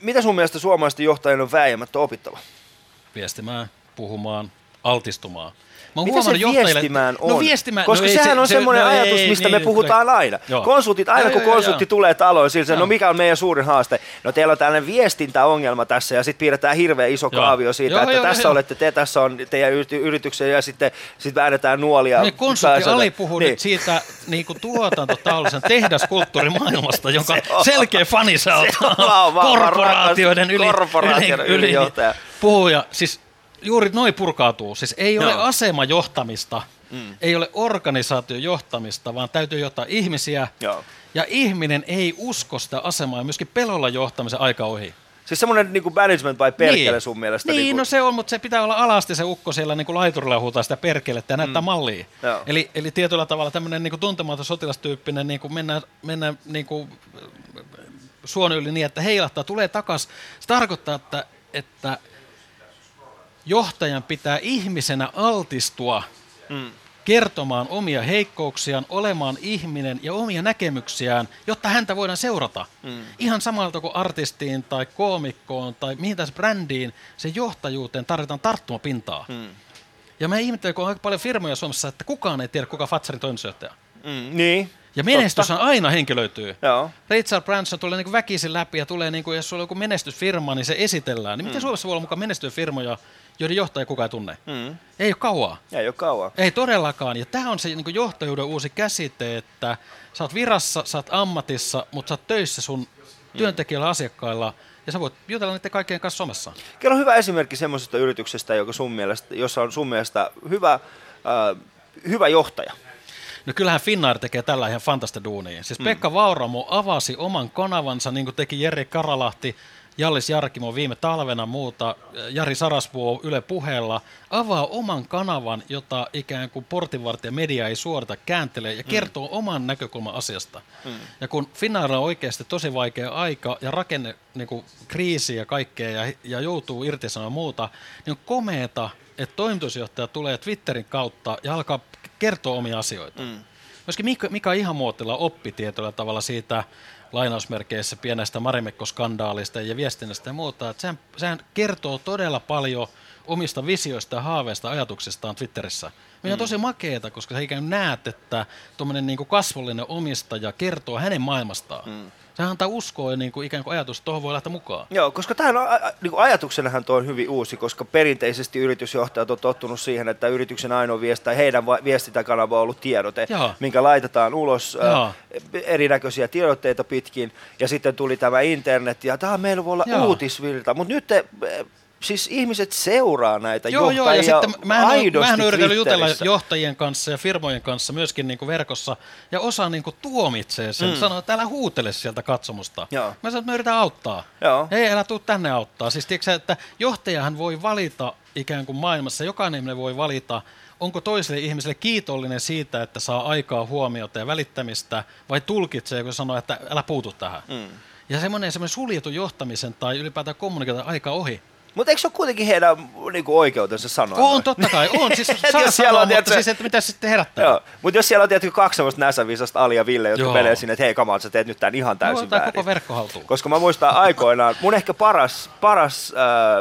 mitä sun mielestä suomalaisten johtajien on vääjäämättä opittava? Viestimään, puhumaan, altistumaan. Mä Mitä se viestimään no on? No viestimään, Koska no sehän se, on se, semmoinen no ajatus, ei, mistä niin, me puhutaan kyllä. aina. Joo. Konsultit, aina joo, kun joo, konsultti joo. tulee taloon, sillä no mikä on meidän suurin haaste? No teillä on tällainen viestintäongelma tässä ja sitten piirretään hirveän iso joo. kaavio siitä, joo, että joo, tässä joo. olette te, tässä on teidän yrityksen ja sitten sit väännetään nuolia. Ne konsultti Ali puhuu niin. nyt siitä niin kuin tuotantotauluisen tehdaskulttuurimaailmasta, jonka selkeä fani sä oot. korporaatioiden yli, yli, yli, yli puhuja. Siis juuri noin purkautuu. Siis ei ole no. asemajohtamista, mm. ei ole organisaatiojohtamista, vaan täytyy johtaa ihmisiä. Joo. Ja ihminen ei usko sitä asemaa ja myöskin pelolla johtamisen aika ohi. Siis semmoinen niin kuin management by perkele niin. sun mielestä? Niin, niin kuin... no se on, mutta se pitää olla alasti se ukko siellä niin kuin laiturilla huutaa sitä perkelettä ja näyttää mm. mallia. Eli, eli tietyllä tavalla tämmöinen niin kuin tuntematon sotilastyyppinen, niin kuin mennään, mennään niin kuin suon yli niin, että heilahtaa, tulee takaisin. Se tarkoittaa, että, että johtajan pitää ihmisenä altistua mm. kertomaan omia heikkouksiaan, olemaan ihminen ja omia näkemyksiään, jotta häntä voidaan seurata. Mm. Ihan samalta kuin artistiin tai koomikkoon tai mihin tässä brändiin, se johtajuuteen tarvitaan tarttumapintaa. Mm. Ja mä ihmettelen, kun on aika paljon firmoja Suomessa, että kukaan ei tiedä, kuka Fatsarin toimitusjohtaja. Mm, niin. Ja menestys aina henkilöityy. Joo. Richard Branson tulee niin väkisin läpi ja tulee, niin kuin, jos sulla on joku menestysfirma, niin se esitellään. Niin mm. miten Suomessa voi olla mukaan menestyviä firmoja, joiden johtaja kukaan ei tunne. Mm. Ei ole kauaa. Ei ole kauaa. Ei todellakaan. Ja tämä on se niin johtajuuden uusi käsite, että sä oot virassa, sä oot ammatissa, mutta sä oot töissä sun mm. työntekijöillä, asiakkailla, ja sä voit jutella niiden kaikkien kanssa somessa. Kerro hyvä esimerkki semmoisesta yrityksestä, joka sun mielestä, jossa on sun mielestä hyvä, äh, hyvä johtaja. No kyllähän Finnair tekee tällä ihan fantasta duunia. Siis mm. Pekka Vauramo avasi oman kanavansa, niin kuin teki Jere Karalahti Jallis Jarkimo viime talvena muuta, Jari Sarasvuo Yle puheella, avaa oman kanavan, jota ikään kuin portinvartija media ei suorita, kääntelee ja mm. kertoo mm. oman näkökulman asiasta. Mm. Ja kun Finnairilla on oikeasti tosi vaikea aika ja rakenne niin kuin kriisi ja kaikkea ja, ja joutuu irtisanomaan muuta, niin on komeeta, että toimitusjohtaja tulee Twitterin kautta ja alkaa kertoa omia asioita. Mm. Myöskin Mika, Mika Ihamuotila oppi tietyllä tavalla siitä lainausmerkeissä pienestä Marimekko-skandaalista ja viestinnästä ja muuta. Että sehän, sehän kertoo todella paljon omista visioista ja haaveista ajatuksistaan Twitterissä. Mikä on mm. tosi makeeta, koska sä ikään näet, että tuommoinen niin kasvollinen omistaja kertoo hänen maailmastaan. Mm. Sehän antaa uskoa ja niin kuin ikään kuin ajatus, että tuohon voi lähteä mukaan. Joo, koska tähän on, niin kuin ajatuksenahan tuo on hyvin uusi, koska perinteisesti yritysjohtajat on tottunut siihen, että yrityksen ainoa viesti tai heidän viestintäkanava on ollut tiedote, Joo. minkä laitetaan ulos Joo. erinäköisiä tiedotteita pitkin, ja sitten tuli tämä internet, ja tämä meillä voi olla Joo. uutisvirta, mutta nyt te, siis ihmiset seuraa näitä Joo, joo, johtajia ja sitten mähän, aidosti mähän yritän jutella Twitterissä. johtajien kanssa ja firmojen kanssa myöskin niin kuin verkossa, ja osa niin kuin tuomitsee sen, mm. sanoo, että älä huutele sieltä katsomusta. Joo. Mä sanon, että mä yritän auttaa. Joo. Ei, älä tuu tänne auttaa. Siis tiedätkö, että johtajahan voi valita ikään kuin maailmassa, jokainen ihminen voi valita, onko toiselle ihmiselle kiitollinen siitä, että saa aikaa huomiota ja välittämistä, vai tulkitsee, kun sanoo, että älä puutu tähän. Mm. Ja semmoinen, semmoinen suljetun johtamisen tai ylipäätään kommunikaation aika ohi. Mutta eikö se ole kuitenkin heidän niinku, oikeutensa sanoa? On, noin? totta kai, on. Siis saa jos siellä sanoa, on, mutta tiedätkö- siis, että mitä se sitten herättää? Joo, mutta jos siellä on tietysti kaksi semmoista näsävisasta Ali ja Ville, jotka Joo. menee sinne, että hei kamal, sä teet nyt tämän ihan täysin Ottaa väärin. koko verkko haltuun. Koska mä muistan aikoinaan, mun ehkä paras, paras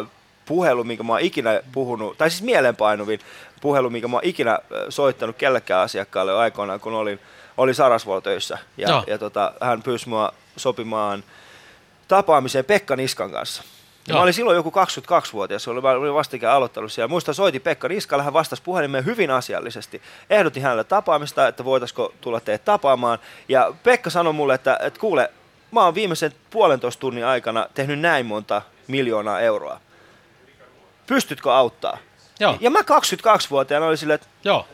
äh, puhelu, minkä mä oon ikinä puhunut, tai siis mielenpainuvin puhelu, minkä mä oon ikinä äh, soittanut kellekään asiakkaalle aikoinaan, kun olin, olin Sarasvuolla töissä. Ja, Joo. ja tota, hän pyysi mua sopimaan tapaamiseen Pekka Niskan kanssa. Ja Joo. mä olin silloin joku 22-vuotias, olin, mä olin vastikään aloittanut siellä. Muista soitin Pekka Niskalle, hän vastasi puhelimeen hyvin asiallisesti. Ehdotin hänelle tapaamista, että voitaisiko tulla teidät tapaamaan. Ja Pekka sanoi mulle, että, että kuule, mä oon viimeisen puolentoista tunnin aikana tehnyt näin monta miljoonaa euroa. Pystytkö auttaa? Joo, Ja mä 22-vuotiaana olin silleen, että joo.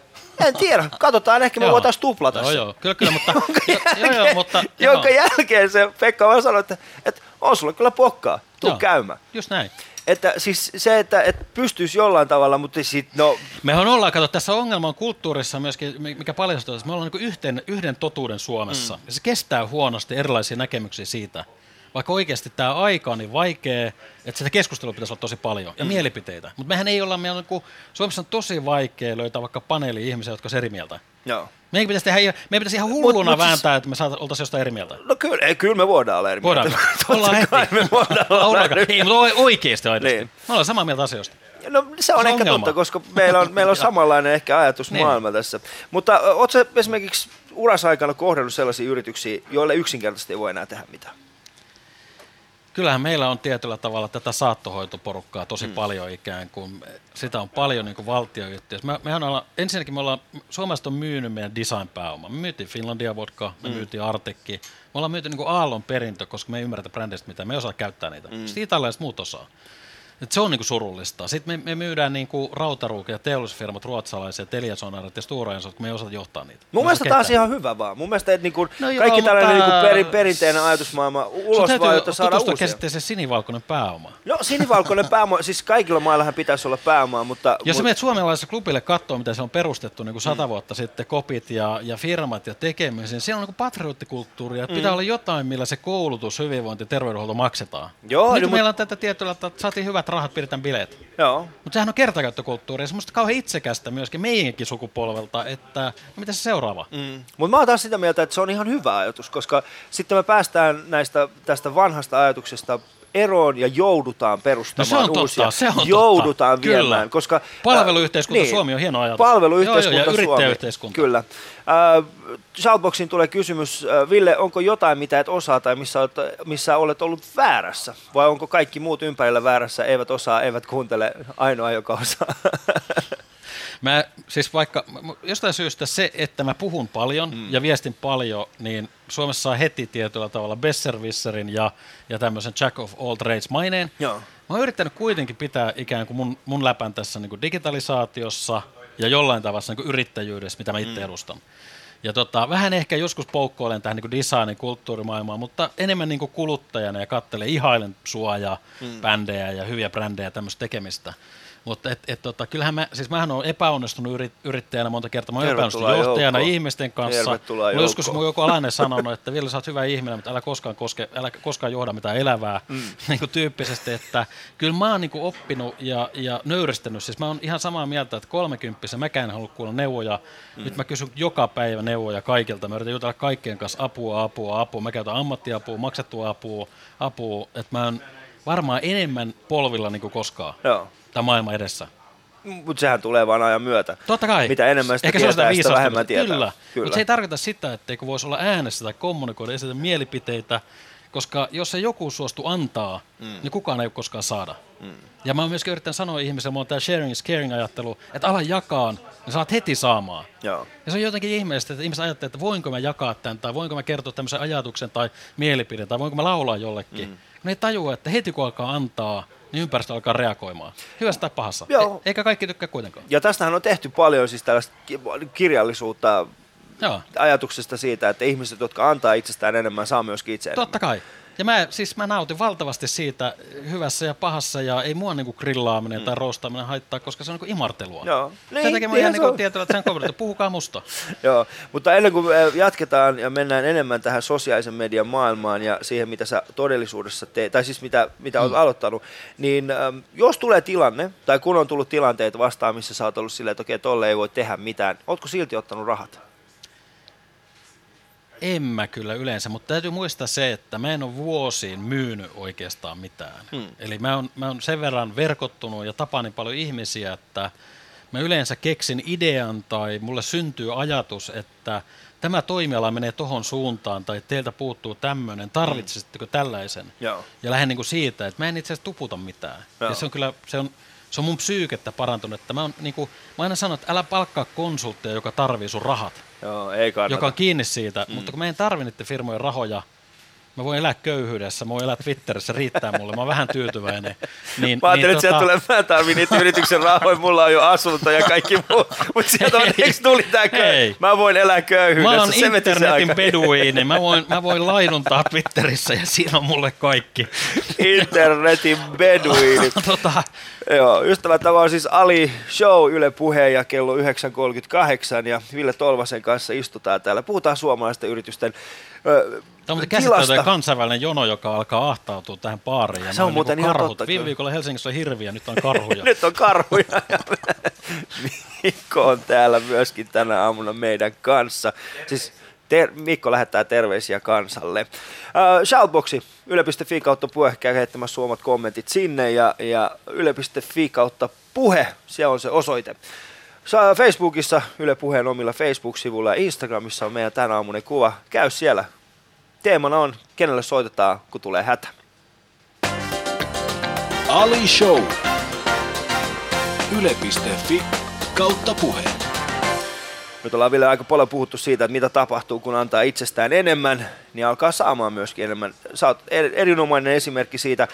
en tiedä, katsotaan, ehkä me voitaisiin tuplata Joo, se. joo, kyllä, kyllä, mutta... jo, joo, joo, mutta... Jonka jälkeen se Pekka vaan sanoi, että, että on sulle kyllä pokkaa, tuu Joo. käymään. Just näin. Että siis se, että, että pystyisi jollain tavalla, mutta sit, no, Mehän ollaan, kato, tässä ongelma on kulttuurissa myöskin, mikä paljastuu, että me ollaan niin yhden, yhden totuuden Suomessa. Mm. Ja se kestää huonosti erilaisia näkemyksiä siitä. Vaikka oikeasti tämä aika on niin vaikea, että sitä keskustelua pitäisi olla tosi paljon ja mm. mielipiteitä. Mutta mehän ei olla, meillä on niin Suomessa on tosi vaikea löytää vaikka paneeli ihmisiä, jotka on eri mieltä. joo. Meidän pitäisi, tehdä, meidän pitäisi ihan hulluna mut siis- vääntää, että me saata, oltaisiin jostain eri mieltä. No kyllä, ei, kyllä me voidaan olla eri Voidaan. mieltä. Ollaan kai heti. me voidaan olla eri Ei, mutta o- oikeasti aidosti. Niin. Me ollaan samaa mieltä asioista. No se on Se on ehkä ongelma. totta, koska meillä on, meillä on samanlainen ehkä ajatusmaailma tässä. Mutta ootko esimerkiksi urasaikana kohdannut sellaisia yrityksiä, joille yksinkertaisesti ei voi enää tehdä mitään? Kyllähän meillä on tietyllä tavalla tätä saattohoitoporukkaa tosi mm. paljon ikään kuin. Sitä on paljon niin kuin valtioyhtiöissä. Me, mehän ollaan, ensinnäkin me ollaan, Suomesta on myynyt meidän design-pääoma. Me myytiin Finlandia Vodka, me mm. myytiin Artekki. Me ollaan myyty niin kuin Aallon perintö, koska me ei ymmärretä brändistä mitään. Me ei osaa käyttää niitä. Mm. Sitten italialaiset muut osaa. Et se on niinku surullista. Sitten me, me myydään niinku rautaruuke ja teollisuusfirmat, ruotsalaisia, Teliasonarit ja Stora Enso, kun me ei osata johtaa niitä. Mun mielestä taas ihan hyvä vaan. Mun mielestä että niinku No joo, kaikki tällainen mutta- niinku perin, perinteinen ajatusmaailma ulos vaan, jotta saadaan uusia. käsitteeseen sinivalkoinen pääoma. No sinivalkoinen pääoma, siis kaikilla maillahan pitäisi olla pääomaa, mutta... Jos mut- menet suomalaisessa klubille katsoa, mitä se on perustettu niin kuin sata vuotta sitten, kopit ja, ja firmat ja tekemisen, siellä on niin kuin patrioottikulttuuria, että pitää olla jotain, millä se koulutus, hyvinvointi ja terveydenhuolto maksetaan. Joo, Nyt no, meillä on tätä tietyllä, että saatiin hyvät rahat, pidetään bileet. Joo. Mutta sehän on kertakäyttökulttuuria ja semmoista kauhean itsekästä myöskin meidänkin sukupolvelta, että no mitä se seuraava? Mm. Mutta mä oon taas sitä mieltä, että se on ihan hyvä ajatus, koska sitten me päästään näistä, tästä vanhasta ajatuksesta eroon ja joudutaan perustamaan No se on totta, uusia. se on totta. joudutaan Kyllä. viemään, koska... Palveluyhteiskunta Suomi on hieno ajatus. Palveluyhteiskunta Joo, joo, ja Suomi. Kyllä. Äh, Shoutboxiin tulee kysymys, äh, Ville, onko jotain, mitä et osaa tai missä olet, missä olet ollut väärässä? Vai onko kaikki muut ympärillä väärässä, eivät osaa, eivät kuuntele, ainoa, joka osaa? Mä, siis vaikka jostain syystä se, että mä puhun paljon mm. ja viestin paljon, niin Suomessa saa heti tietyllä tavalla Besserwisserin ja, ja tämmöisen Jack of all trades maineen. Joo. Mä oon yrittänyt kuitenkin pitää ikään kuin mun, mun läpän tässä niin kuin digitalisaatiossa ja jollain tavalla niin kuin yrittäjyydessä, mitä mä itse mm. edustan. Ja tota, vähän ehkä joskus poukkoilen tähän niin designin kulttuurimaailmaan, mutta enemmän niin kuin kuluttajana ja kattelen, ihailen sua ja mm. bändejä ja hyviä brändejä tämmöistä tekemistä. Mutta et, et, tota, kyllähän mä, siis mähän olen epäonnistunut yrit, yrittäjänä monta kertaa. Mä oon epäonnistunut johtajana joukkoon. ihmisten kanssa. Tervetuloa Mulla joskus mun joku alainen sanonut, että Ville, sä oot hyvä ihminen, mutta älä koskaan, koske, älä koskaan johda mitään elävää. Mm. niin kuin tyyppisesti, että kyllä mä oon niin kuin oppinut ja, ja nöyristänyt. Siis mä oon ihan samaa mieltä, että kolmekymppisenä mäkään en halua kuulla neuvoja. Mm. Nyt mä kysyn joka päivä neuvoja kaikilta. Mä yritän jutella kaikkien kanssa apua, apua, apua. Mä käytän ammattiapua, maksettua apua, apua. Että mä oon varmaan enemmän polvilla niin kuin koskaan. Joo. Tämä maailma edessä. Mutta sehän tulee vaan ajan myötä. Totta kai. Mitä enemmän sitä Ehkä tietää, sitä viisastumista. vähemmän tietää. Kyllä, Kyllä. mutta se ei tarkoita sitä, etteikö voisi olla äänessä tai kommunikoida, esitä mielipiteitä, Koska jos se joku suostu antaa, mm. niin kukaan ei koskaan saada. Mm. Ja mä oon myöskin yrittänyt sanoa ihmiselle, mulla on tämä sharing is caring ajattelu, että ala jakaa, niin saat heti saamaan. Joo. Ja se on jotenkin ihmeellistä, että ihmiset ajattelee, että voinko mä jakaa tämän, tai voinko mä kertoa tämmöisen ajatuksen tai mielipide, tai voinko mä laulaa jollekin. Mm. Ne ei tajua, että heti kun alkaa antaa, niin ympäristö alkaa reagoimaan. Hyvässä tai pahassa. Joo. E- eikä kaikki tykkää kuitenkaan. Ja tästähän on tehty paljon siis tällaista ki- kirjallisuutta Joo. ajatuksesta siitä, että ihmiset, jotka antaa itsestään enemmän, saa myöskin itse enemmän. Totta kai. Ja mä, siis mä nautin valtavasti siitä hyvässä ja pahassa, ja ei mua niinku grillaaminen mm. tai roostaaminen haittaa, koska se on niinku imartelua. Joo. Sen Niin, takia mä ihan niinku että sen kovin, että puhukaa musta. Joo, mutta ennen kuin me jatketaan ja mennään enemmän tähän sosiaalisen median maailmaan ja siihen, mitä sä todellisuudessa teet, tai siis mitä, mitä olet aloittanut, niin äm, jos tulee tilanne, tai kun on tullut tilanteet vastaan, missä sä oot ollut silleen, että okei, tolle ei voi tehdä mitään, ootko silti ottanut rahat? En mä kyllä yleensä, mutta täytyy muistaa se, että mä en ole vuosiin myynyt oikeastaan mitään. Hmm. Eli mä oon, mä oon sen verran verkottunut ja tapaan niin paljon ihmisiä, että mä yleensä keksin idean tai mulle syntyy ajatus, että tämä toimiala menee tohon suuntaan tai teiltä puuttuu tämmöinen, tarvitsisitteko tällaisen? Joo. Ja lähden niin kuin siitä, että mä en itse asiassa tuputa mitään. Joo. Ja se on kyllä, se on, se on mun psyykettä parantunut. Että mä, on, niin kuin, mä aina sanon, että älä palkkaa konsulttia, joka tarvii sun rahat Joo, ei joka on kiinni siitä, mm. mutta kun mä en tarvi niiden firmojen rahoja, mä voin elää köyhyydessä, mä voin elää Twitterissä, riittää mulle, mä oon vähän tyytyväinen. Niin, Mä ajattelin, niin, että sieltä tulee, mä tarvin niitä yrityksen rahoja, mulla on jo asunto ja kaikki muu. Mutta sieltä onneksi tuli tää köy. Mä voin elää köyhyydessä. Mä oon se internetin aika. beduiini, mä voin, mä voin laiduntaa Twitterissä ja siinä on mulle kaikki. Internetin beduini. tota, Joo, ystävät, tämä on siis Ali Show Yle Puheen ja kello 9.38 ja Ville Tolvasen kanssa istutaan täällä. Puhutaan suomalaisten yritysten ö, Tämä on käsittämätön kansainvälinen jono, joka alkaa ahtautua tähän baariin. Ja Se on muuten niinku ihan karhut. totta, Viime viikolla Helsingissä oli hirviä, nyt on karhuja. Nyt on karhuja. ja Mikko on täällä myöskin tänä aamuna meidän kanssa. Siis ter- Mikko lähettää terveisiä kansalle. Uh, Shoutboxi, yle.fi kautta puhe, käy heittämässä suomat kommentit sinne ja, ja yle.fi kautta puhe, se on se osoite. Saa Facebookissa Yle Puheen omilla Facebook-sivuilla ja Instagramissa on meidän tänä aamunen kuva. Käy siellä. Teemana on, kenelle soitetaan, kun tulee hätä. Ali Show. Yle.fi kautta puhe. Nyt ollaan vielä aika paljon puhuttu siitä, että mitä tapahtuu, kun antaa itsestään enemmän, niin alkaa saamaan myöskin enemmän. Sä oot er- erinomainen esimerkki siitä.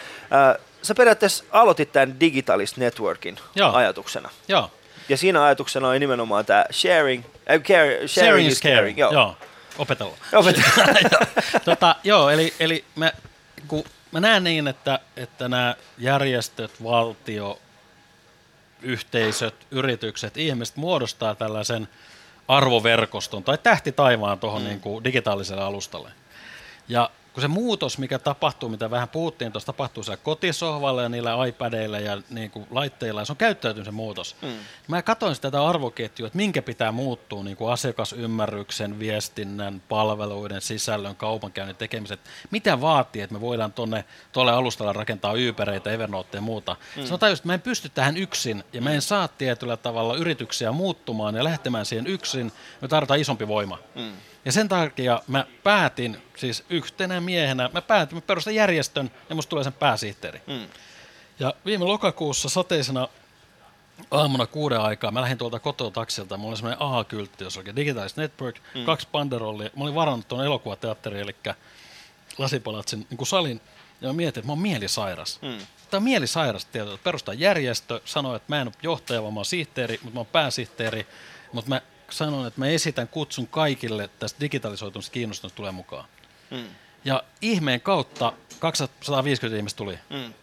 Sä periaatteessa aloitit tämän Digitalist Networkin Joo. ajatuksena. Joo, Ja siinä ajatuksena on nimenomaan tämä sharing, äh, care, sharing, sharing is caring. Joo. Joo, opetella. Opet- tota, joo, eli, eli mä, kun mä näen niin, että, että nämä järjestöt, valtio, yhteisöt, yritykset, ihmiset muodostaa tällaisen arvoverkoston tai tähti taivaan tuohon mm. niin digitaaliselle alustalle. Ja kun se muutos, mikä tapahtuu, mitä vähän puhuttiin, tuossa tapahtuu siellä kotisohvalla ja niillä iPadeilla ja niin kuin laitteilla, ja se on käyttäytymisen muutos. Mm. Mä katsoin sitä tätä arvoketjua, että minkä pitää muuttua niin kuin asiakasymmärryksen, viestinnän, palveluiden, sisällön, kaupankäynnin tekemiset. Mitä vaatii, että me voidaan tuonne tuolle alustalle rakentaa Ubereita, Evernote ja muuta. Mm. Sanotaan just, että mä en pysty tähän yksin, ja mä en saa tietyllä tavalla yrityksiä muuttumaan ja lähtemään siihen yksin. Me tarvitaan isompi voima. Mm. Ja sen takia mä päätin, siis yhtenä miehenä, mä päätin, mä perustan järjestön ja musta tulee sen pääsihteeri. Mm. Ja viime lokakuussa sateisena aamuna kuuden aikaa mä lähdin tuolta kototaksilta, mulla oli semmoinen A-kyltti, jossa oli Digitalized Network, mm. kaksi banderollia. Mä olin varannut tuon elokuvateatterin, eli Lasipalatsin niin salin, ja mä mietin, että mä oon mielisairas. Mm. Tämä on mielisairas tieto, että perustaa järjestö, sanoi, että mä en ole johtaja, vaan mä oon sihteeri, mutta mä oon pääsihteeri, mutta mä sanon, että mä esitän kutsun kaikille tästä digitalisoitumista kiinnostuneista tulee mukaan. Mm. Ja ihmeen kautta 250 ihmistä tuli. Mm.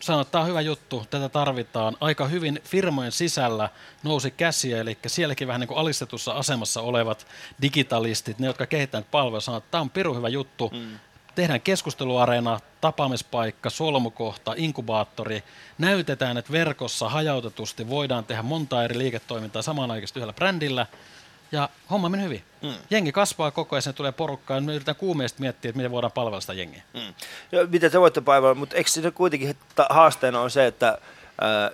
Sanoin, että tämä on hyvä juttu, tätä tarvitaan. Aika hyvin firmojen sisällä nousi käsiä, eli sielläkin vähän niin kuin alistetussa asemassa olevat digitalistit, ne jotka kehittävät palveluja, sanoivat, että tämä on pirun hyvä juttu. Mm. Tehdään keskusteluareena, tapaamispaikka, solmukohta, inkubaattori. Näytetään, että verkossa hajautetusti voidaan tehdä monta eri liiketoimintaa samanaikaisesti yhdellä brändillä. Ja homma meni hyvin. Mm. Jengi kasvaa koko ajan, sinne tulee porukkaa, ja me yritetään kuumeesti miettiä, että miten voidaan palvella sitä jengiä. Mm. Ja miten te voitte palvella, mutta eikö siinä kuitenkin haasteena on se, että äh,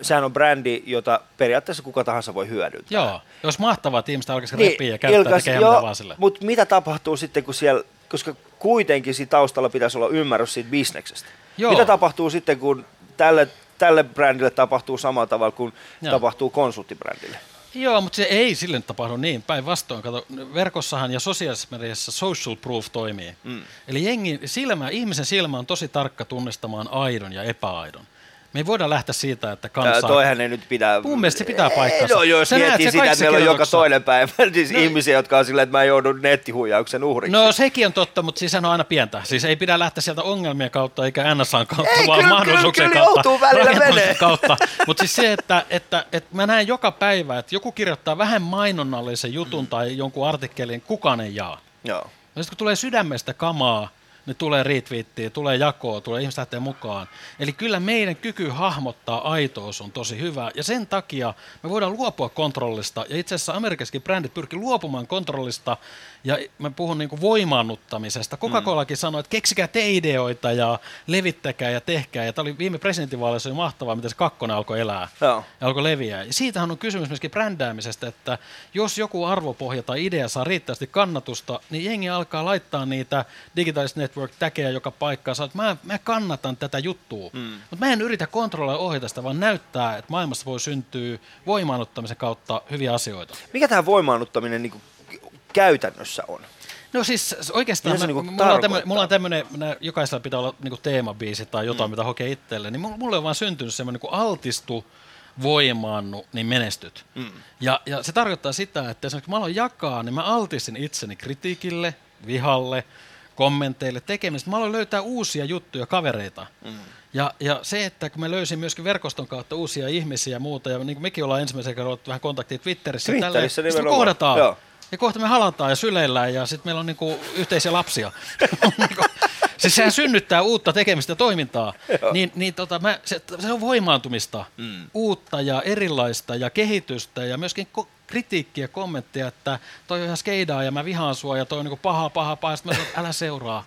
sehän on brändi, jota periaatteessa kuka tahansa voi hyödyntää. Joo, jos mahtavaa, että ihmiset alkaisi niin, repiä ja käyttää Ilkas, joo, mitä vaan sille. Mutta mitä tapahtuu sitten, kun siellä koska kuitenkin siinä taustalla pitäisi olla ymmärrys siitä bisneksestä. Joo. Mitä tapahtuu sitten, kun tälle, tälle brändille tapahtuu samalla tavalla kuin Joo. tapahtuu konsulttibrändille? Joo, mutta se ei sille tapahdu niin. Päinvastoin, kato, verkossahan ja sosiaalisessa mediassa social proof toimii. Mm. Eli jengi, silmä, ihmisen silmä on tosi tarkka tunnistamaan aidon ja epäaidon. Me ei voida lähteä siitä, että kansa... toihan ei nyt pitää... Mun mielestä se pitää paikkansa. No jos Sä miettii sitä, että meillä on joka toinen päivä siis no, ihmisiä, jotka on silleen, että mä joudun nettihuijauksen uhriksi. No sekin on totta, mutta siis on aina pientä. Siis ei pidä lähteä sieltä ongelmien kautta eikä NSAn kautta, Ei, vaan kyllä, mahdollisuuksien kyllä, kyllä kautta. joutuu välillä menee. kautta. Mutta siis se, että, että, että mä näen joka päivä, että joku kirjoittaa vähän mainonnallisen jutun tai jonkun artikkelin, kukaan ei jaa. Joo. Ja sitten kun tulee sydämestä kamaa, niin tulee retweettiä, tulee jakoa, tulee ihmiset lähtee mukaan. Eli kyllä meidän kyky hahmottaa aitous on tosi hyvä, ja sen takia me voidaan luopua kontrollista, ja itse asiassa Amerikassakin brändit pyrkii luopumaan kontrollista, ja mä puhun niin kuin voimaannuttamisesta. Coca-Colakin sanoi, että keksikää te ideoita ja levittäkää ja tehkää, ja tämä oli viime presidentinvaaleissa oli mahtavaa, miten se kakkonen alkoi elää Joo. ja alkoi leviää. Ja siitähän on kysymys myöskin brändäämisestä, että jos joku arvopohja tai idea saa riittävästi kannatusta, niin jengi alkaa laittaa niitä Digitalist Network täkejä joka paikkaan. Sä oot, mä, mä kannatan tätä juttua, mm. mutta mä en yritä kontrolloida ja ohjata sitä, vaan näyttää, että maailmassa voi syntyä voimaannuttamisen kautta hyviä asioita. Mikä tämä voimaannuttaminen niin käytännössä on? No siis oikeastaan, mä, niinku mulla, on tämmönen, mulla on tämmöinen, jokaisella pitää olla niinku teemabiisi tai jotain, mm. mitä hokee itselleen, niin mulla, mulla on vaan syntynyt semmoinen niin altistu, voimaannu, niin menestyt. Mm. Ja, ja se tarkoittaa sitä, että kun mä aloin jakaa, niin mä altistin itseni kritiikille, vihalle, kommenteille, tekemistä. Mä aloin löytää uusia juttuja, kavereita. Mm. Ja, ja se, että kun mä löysin myöskin verkoston kautta uusia ihmisiä ja muuta, ja niin kuin mekin ollaan ensimmäisen kerran ollut vähän kontaktia Twitterissä, Twitterissä tälleen, sit me kohdataan. joo. Ja kohta me halataan ja syleillään ja sitten meillä on niinku yhteisiä lapsia. Niinku, siis sehän synnyttää uutta tekemistä ja toimintaa. Niin, niin tota, mä, se, se on voimaantumista, mm. uutta ja erilaista ja kehitystä ja myöskin ko- kritiikkiä, kommentteja, että toi on ihan skeidaa ja mä vihaan sua ja toi on niinku paha, paha, paha. Sitten mä sanon, älä seuraa.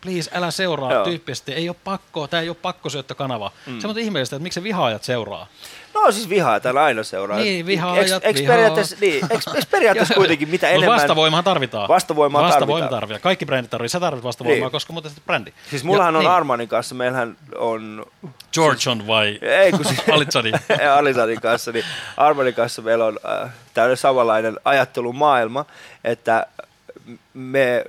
Please, älä seuraa tyyppisesti. Ei ole pakko, tämä ei ole pakkosyöttökanava. Mm. Se on ihmeellistä, että miksi se vihaajat seuraa. No siis vihaa täällä aina seuraa. Niin, vihaajat, Eks, eks periaatteessa, niin, eks, eks periaatteessa kuitenkin mitä Mut enemmän... vastavoimahan tarvitaan. Vastavoimaa Vastavoima tarvitaan. tarvitaan. Kaikki brändit tarvitsevat. Sä tarvitset vastavoimaa, Niin. koska muuten sitten brändi. Siis mullahan Ja- on niin. Armanin kanssa, meillähän on... George on vai Ei kun siis... Alitsani? Alisanin kanssa, niin Armanin kanssa meillä on äh, tämmöinen samanlainen ajattelumaailma, että me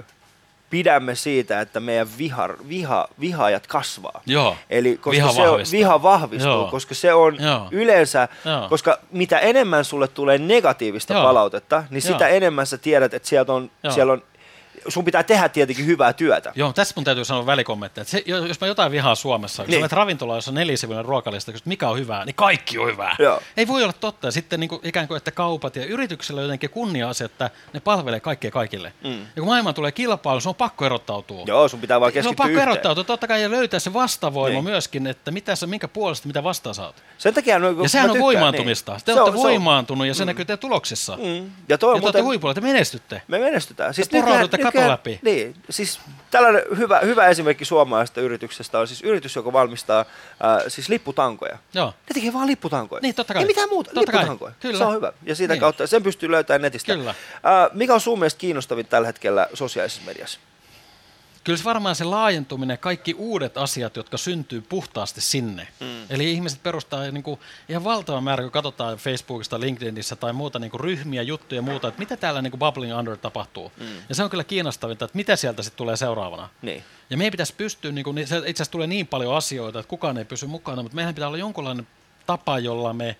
pidämme siitä, että meidän viha, viha, vihaajat kasvaa. Joo. Eli koska Viha se on, vahvistuu. viha vahvistuu, Joo. koska se on Joo. yleensä, Joo. koska mitä enemmän sulle tulee negatiivista Joo. palautetta, niin Joo. sitä enemmän sä tiedät, että sieltä on, Joo. siellä on, sun pitää tehdä tietenkin hyvää työtä. Joo, tässä mun täytyy sanoa välikommentti. Että se, jos mä jotain vihaa Suomessa, kun Niin. niin. sä ravintola, jossa on nelisivuinen ruokalista, kysyt, mikä on hyvää, niin kaikki on hyvää. Joo. Ei voi olla totta. Sitten niin kuin, ikään kuin, että kaupat ja yrityksillä on jotenkin kunnia-asia, että ne palvelee kaikkea kaikille. Mm. Ja kun maailmaan tulee kilpailu, se on pakko erottautua. Joo, sun pitää vaan se on keskittyä pakko yhteen. erottautua, totta kai, ja löytää se vastavoima Niin. niin. myöskin, että mitä sä, minkä puolesta, mitä vastaan saat. Sen takia, no, Ja sehän on tykkään, voimaantumista. Niin. Te Se olette on- se on- voimaantunut ja se näkyy teidän tuloksissa. Mm. Ja toi Ja te olette huipulla, te menestytte. me menestytään. Siis Te poraudutte nykyään- läpi. Niin, siis tällainen hyvä, hyvä esimerkki suomalaisesta yrityksestä on siis yritys, joka valmistaa äh, siis lipputankoja. Joo. Ne tekee vaan lipputankoja. Niin, totta kai. Ei mitään muuta, Totta kai. lipputankoja. Kyllä. Se on hyvä. Ja siitä Niin. kautta sen pystyy löytämään netistä. Kyllä. Äh, mikä on sun mielestä kiinnostavin tällä hetkellä sosiaalisessa mediassa? Kyllä se varmaan se laajentuminen, kaikki uudet asiat, jotka syntyy puhtaasti sinne. Mm. Eli ihmiset perustaa niin kuin, ihan valtavan määrä, kun katsotaan Facebookista, LinkedInissä tai muuta niin kuin ryhmiä, juttuja ja muuta, että mitä täällä niin kuin bubbling under tapahtuu. Mm. Ja se on kyllä kiinnostavinta, että mitä sieltä sitten tulee seuraavana. Niin. Ja meidän pitäisi pystyä, niin kuin, se itse asiassa tulee niin paljon asioita, että kukaan ei pysy mukana, mutta meidän pitää olla jonkunlainen tapa, jolla me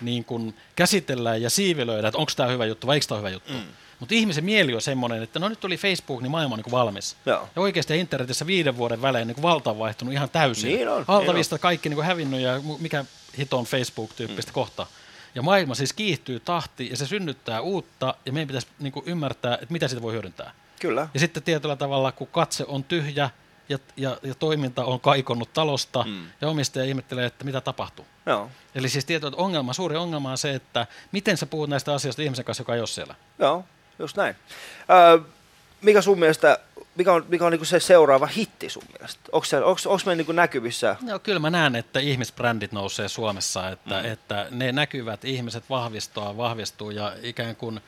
niin kuin käsitellään ja siivilöidään, että onko tämä hyvä juttu vai eikö tämä hyvä juttu. Mm. Mutta ihmisen mieli on semmoinen, että no nyt tuli Facebook, niin maailma on niin valmis. Joo. Ja oikeasti internetissä viiden vuoden välein niin valta on vaihtunut ihan täysin. Niin on, Valtavista kaikki niin hävinnyt ja mikä hito on Facebook-tyyppistä mm. kohta. Ja maailma siis kiihtyy tahti ja se synnyttää uutta ja meidän pitäisi niin ymmärtää, että mitä siitä voi hyödyntää. Kyllä. Ja sitten tietyllä tavalla, kun katse on tyhjä ja, ja, ja toiminta on kaikonnut talosta mm. ja omistaja ihmettelee, että mitä tapahtuu. Joo. Eli siis tietyllä ongelma, suuri ongelma on se, että miten sä puhut näistä asioista ihmisen kanssa, joka ei ole siellä. Joo, just näin. Öö, mikä sun mielestä, mikä on, mikä on niinku se seuraava hitti sun mielestä? Onko, se, onko, onko me niinku näkyvissä? No, kyllä mä näen, että ihmisbrändit nousee Suomessa, että, mm. että ne näkyvät ihmiset vahvistuu, vahvistuu ja ikään kuin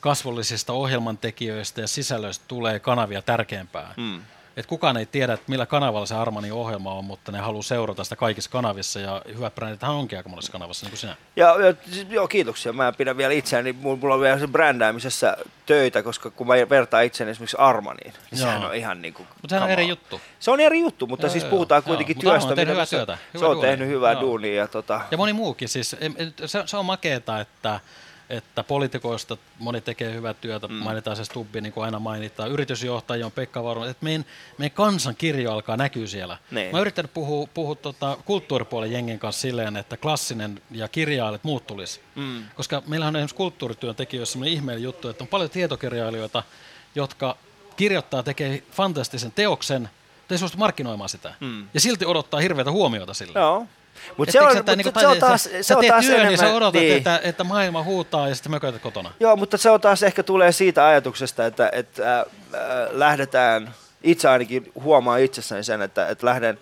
kasvollisista ohjelmantekijöistä ja sisällöistä tulee kanavia tärkeämpää. Mm. Et kukaan ei tiedä, että millä kanavalla se Armanin ohjelma on, mutta ne haluaa seurata sitä kaikissa kanavissa ja hyvät brändit onkin aika monessa kanavassa, niin kuin sinä. Ja, ja joo, kiitoksia. Mä pidän vielä itseäni, mulla on vielä se brändäämisessä töitä, koska kun mä vertaan itseäni esimerkiksi Armaniin, niin joo. sehän on ihan niin kuin... Mutta sehän on eri juttu. Se on eri juttu, mutta joo, siis puhutaan joo, kuitenkin joo. työstä. Mutta hyvää työtä. Hyvä se on tehnyt hyvää joo. duunia. Ja, tota... ja moni muukin. Siis, se, se on makeeta, että että poliitikoista moni tekee hyvää työtä, mm. mainitaan se Stubbi, niin kuin aina mainitaan, yritysjohtaja on Pekka Varonen, että meidän, meidän kansan kirjo alkaa näkyä siellä. Niin. Mä yritän puhua, puhua tota, kulttuuripuolen jengen kanssa silleen, että klassinen ja kirjailijat muut tulisi. Mm. Koska meillähän on esimerkiksi kulttuurityön tekijöissä sellainen ihmeellinen juttu, että on paljon tietokirjailijoita, jotka kirjoittaa, tekee fantastisen teoksen, te ei suostu markkinoimaan sitä. Mm. Ja silti odottaa hirveätä huomiota sille. Joo. Mutta se, on, mut niinku, se on taas, sä, se on taas työn, enemmän, niin sä odotat, niin. että, että maailma huutaa ja sitten mököität kotona. Joo, mutta se on taas ehkä tulee siitä ajatuksesta, että, että äh, lähdetään, itse ainakin huomaa itsessäni sen, että, että lähden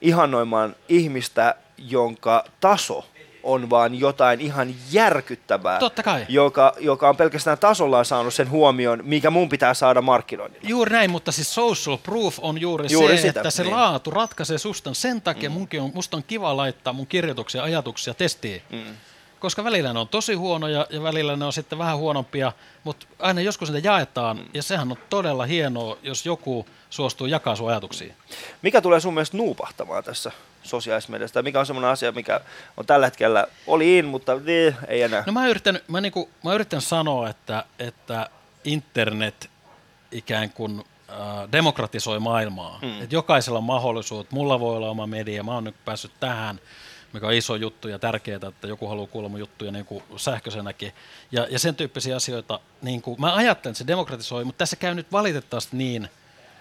ihannoimaan ihmistä, jonka taso on vaan jotain ihan järkyttävää, Totta kai. Joka, joka on pelkästään tasollaan saanut sen huomion, mikä mun pitää saada markkinoinnilla. Juuri näin, mutta siis social proof on juuri, juuri se, sitä, että se niin. laatu ratkaisee sustan. Sen takia mm. munkin on, musta on kiva laittaa mun kirjoituksia ajatuksia testiin. Mm. Koska välillä ne on tosi huonoja ja välillä ne on sitten vähän huonompia, mutta aina joskus niitä jaetaan ja sehän on todella hienoa, jos joku suostuu jakaa sun ajatuksia. Mikä tulee sun mielestä nuupahtamaan tässä sosiaalisessa mediassa? Mikä on semmoinen asia, mikä on tällä hetkellä, oli in, mutta niin, ei enää? No mä yritän, mä niinku, mä yritän sanoa, että, että internet ikään kuin äh, demokratisoi maailmaa. Mm. Et jokaisella on mahdollisuus, mulla voi olla oma media, mä oon nyt päässyt tähän, mikä on iso juttu ja tärkeää, että joku haluaa kuulla mun juttuja niin kuin sähköisenäkin. Ja, ja sen tyyppisiä asioita, niin kuin, mä ajattelen, että se demokratisoi, mutta tässä käy nyt valitettavasti niin,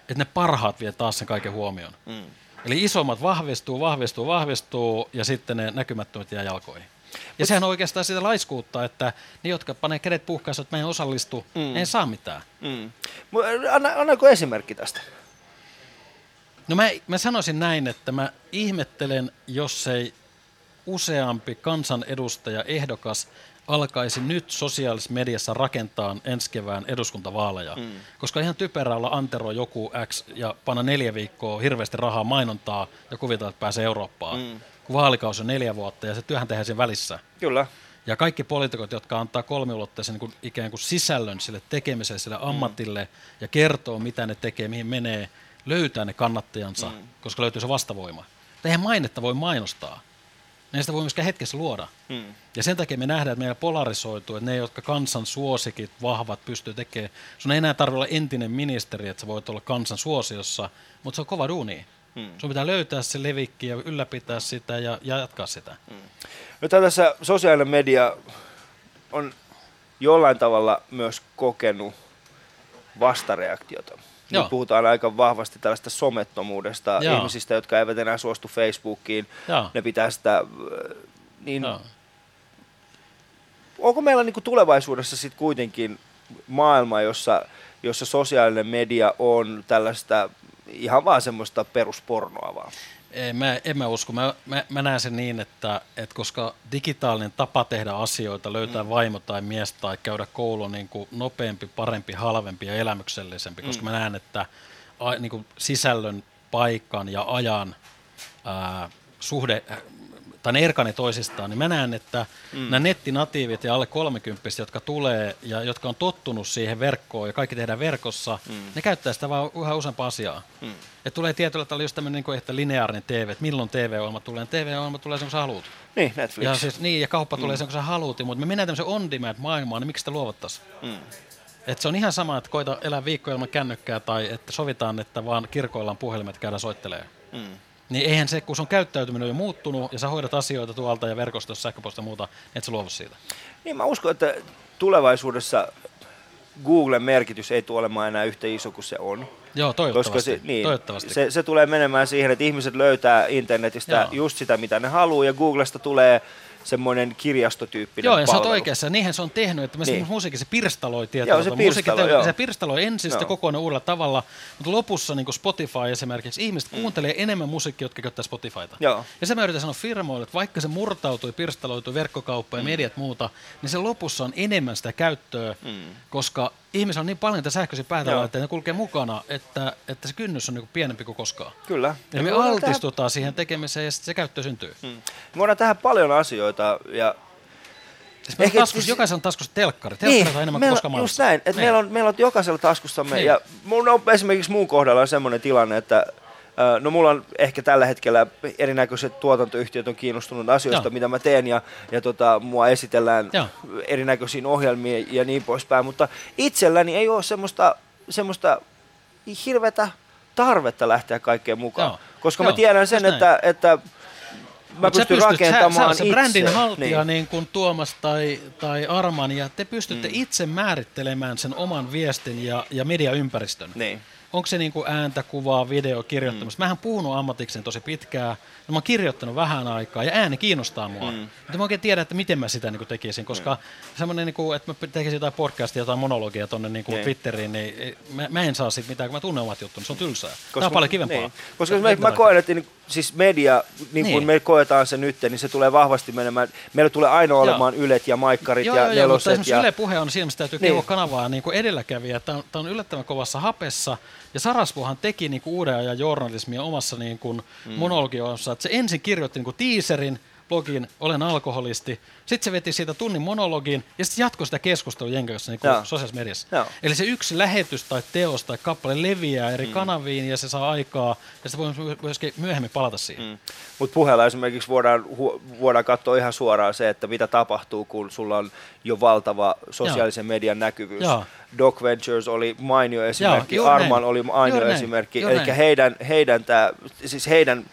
että ne parhaat vie taas sen kaiken huomioon. Mm. Eli isommat vahvistuu, vahvistuu, vahvistuu ja sitten ne näkymättömät jää jalkoihin. Ja sehän on oikeastaan sitä laiskuutta, että ne, jotka panee kädet puhkaissa, että me ei osallistu, mm. ne ei saa mitään. Mm. Anna, annako esimerkki tästä? No mä, mä sanoisin näin, että mä ihmettelen, jos ei useampi kansanedustaja ehdokas alkaisi nyt sosiaalisessa mediassa rakentaa ensi kevään eduskuntavaaleja. Mm. Koska ihan typerää olla Antero joku X ja panna neljä viikkoa hirveästi rahaa mainontaa ja kuvitella, että pääsee Eurooppaan. Mm. Kun vaalikausi on neljä vuotta ja se työhän tehdään sen välissä. Kyllä. Ja kaikki poliitikot, jotka antaa kolmiulotteisen niin ikään kuin sisällön sille tekemiselle, sille mm. ammatille ja kertoo, mitä ne tekee, mihin menee, löytää ne kannattajansa, mm. koska löytyy se vastavoima. Eihän mainetta voi mainostaa niin sitä voi myöskään hetkessä luoda. Hmm. Ja sen takia me nähdään, että meillä polarisoituu, että ne, jotka kansan suosikit, vahvat, pystyy tekemään. Sun ei enää tarvitse olla entinen ministeri, että sä voit olla kansan suosiossa, mutta se on kova duuni. Hmm. Sun pitää löytää se levikki ja ylläpitää sitä ja, ja jatkaa sitä. Hmm. No tässä sosiaalinen media on jollain tavalla myös kokenut vastareaktiota. Joo. Nyt puhutaan aika vahvasti tällaista somettomuudesta, Joo. ihmisistä, jotka eivät enää suostu Facebookiin. Joo. Ne pitää sitä, äh, niin Joo. onko meillä niin kuin tulevaisuudessa sitten kuitenkin maailma, jossa, jossa sosiaalinen media on tällaista ihan vaan semmoista peruspornoa vaan? Ei, mä, en mä usko. Mä, mä, mä näen sen niin, että, että koska digitaalinen tapa tehdä asioita, löytää mm. vaimo tai mies tai käydä koulu on niin kuin nopeampi, parempi, halvempi ja elämyksellisempi, mm. koska mä näen, että a, niin kuin sisällön, paikan ja ajan ää, suhde tai ne erkani toisistaan, niin mä näen, että mm. nämä nettinatiivit ja alle 30 jotka tulee ja jotka on tottunut siihen verkkoon ja kaikki tehdään verkossa, mm. ne käyttää sitä vaan yhä useampaa asiaa. Mm. Et tulee tietyllä tavalla just tämmöinen niin että lineaarinen TV, että milloin TV-ohjelma tulee. TV-ohjelma tulee sen, kun sä haluat. Niin, Netflix. Ja, siis, niin, ja kauppa mm. tulee sen, kun sä haluat. Mutta me mennään tämmöisen on-demand maailmaan, niin miksi sitä luovuttaisiin? Mm. Et se on ihan sama, että koita elää viikko ilman kännykkää tai että sovitaan, että vaan kirkoillaan puhelimet käydään soittelee. Mm. Niin eihän se, kun sun käyttäytyminen on jo muuttunut ja sä hoidat asioita tuolta ja verkostossa, sähköposta ja muuta, et sä luovu siitä. Niin mä uskon, että tulevaisuudessa Googlen merkitys ei tule olemaan enää yhtä iso kuin se on. Joo, toivottavasti. Koska se, niin, toivottavasti. Se, se tulee menemään siihen, että ihmiset löytää internetistä Joo. just sitä, mitä ne haluaa, ja Googlesta tulee semmoinen kirjastotyyppinen Joo, ja sä oot palvelu. oikeassa. Niinhän se on tehnyt, että niin. Musiikki se pirstaloi tietyllä Joo, se te- joo. se pirstaloi ensin Joo. kokonaan uudella tavalla, mutta lopussa niin Spotify esimerkiksi, ihmiset Mm. kuuntelee enemmän musiikkia, jotka käyttää Spotifyta. Joo. Ja se mä yritän sanoa firmoille, että vaikka se murtautui, pirstaloitui verkkokauppa ja mediat muuta, niin se lopussa on enemmän sitä käyttöä, koska ihmisillä on niin paljon niitä sähköisiä että ne kulkee mukana, että, että se kynnys on niin kuin pienempi kuin koskaan. Kyllä. Ja me tehdä- altistutaan siihen tekemiseen ja se käyttö syntyy. Mm. Me voidaan tehdä paljon asioita ja Siis meillä Ehkä on taskus, siis- jokaisella on taskussa telkkari. Telkkari on enemmän kuin meillä, koskaan just näin, että Niin. meillä, on, meillä on jokaisella taskussamme, Niin. ja mun on esimerkiksi mun kohdalla on semmoinen tilanne, että No mulla on ehkä tällä hetkellä erinäköiset tuotantoyhtiöt on kiinnostunut asioista, Joo. mitä mä teen ja, ja tota, mua esitellään Joo. erinäköisiin ohjelmiin ja niin poispäin, mutta itselläni ei ole semmoista, semmoista hirveätä tarvetta lähteä kaikkeen mukaan, Joo. koska Joo, mä tiedän sen, että, että mä Mut pystyn pystyt- rakentamaan sä, sä, se itse. brändin haltija, niin. Niin. niin kuin Tuomas tai, tai Arman, ja te pystytte mm. itse määrittelemään sen oman viestin ja, ja mediaympäristön. Niin. Onko se niin kuin ääntä, kuvaa, video, kirjoittamista? Mm. Mähän puhunut ammatikseni tosi pitkään, ja mä oon kirjoittanut vähän aikaa, ja ääni kiinnostaa mua. Mm. Mutta mä oikein tiedä, että miten mä sitä niin kuin tekisin, koska mm. semmoinen, niin kuin, että mä tekisin jotain podcastia, jotain monologia tuonne niin kuin Niin. Twitteriin, niin mä, mä en saa siitä mitään, kun mä tunnen omat juttuni, se on tylsää. Tämä on paljon kivempaa. Niin. Koska mä, mä koen, että niin, siis media, niin kuin Niin. me koetaan se nyt, niin se tulee vahvasti menemään. Meillä tulee aina olemaan ylet ja maikkarit Joo, ja joo, joo, mutta neloset. Ja, Yle Puhe on siinä, missä täytyy Niin. kanavaa niin kuin edelläkävijä. Tämä on, tämä on yllättävän kovassa hapessa. Ja Sarasvuhan teki niin kuin uuden ajan journalismia omassa niin kuin mm. monologiossa. Että se ensin kirjoitti niin kuin teaserin, blogin, olen alkoholisti. Sitten se veti siitä tunnin monologin ja sitten jatkoi sitä keskustelua kanssa niin Joo. sosiaalisessa mediassa. Joo. Eli se yksi lähetys tai teos tai kappale leviää eri mm. kanaviin ja se saa aikaa ja sitten voi myöskin myöhemmin palata siihen. Mm. Mutta puheella esimerkiksi voidaan, hu, voidaan katsoa ihan suoraan se, että mitä tapahtuu, kun sulla on jo valtava sosiaalisen median näkyvyys. Joo. Doc Ventures oli mainio esimerkki, näin. Arman oli mainio näin. esimerkki. Eli näin. heidän, heidän, tää, siis heidän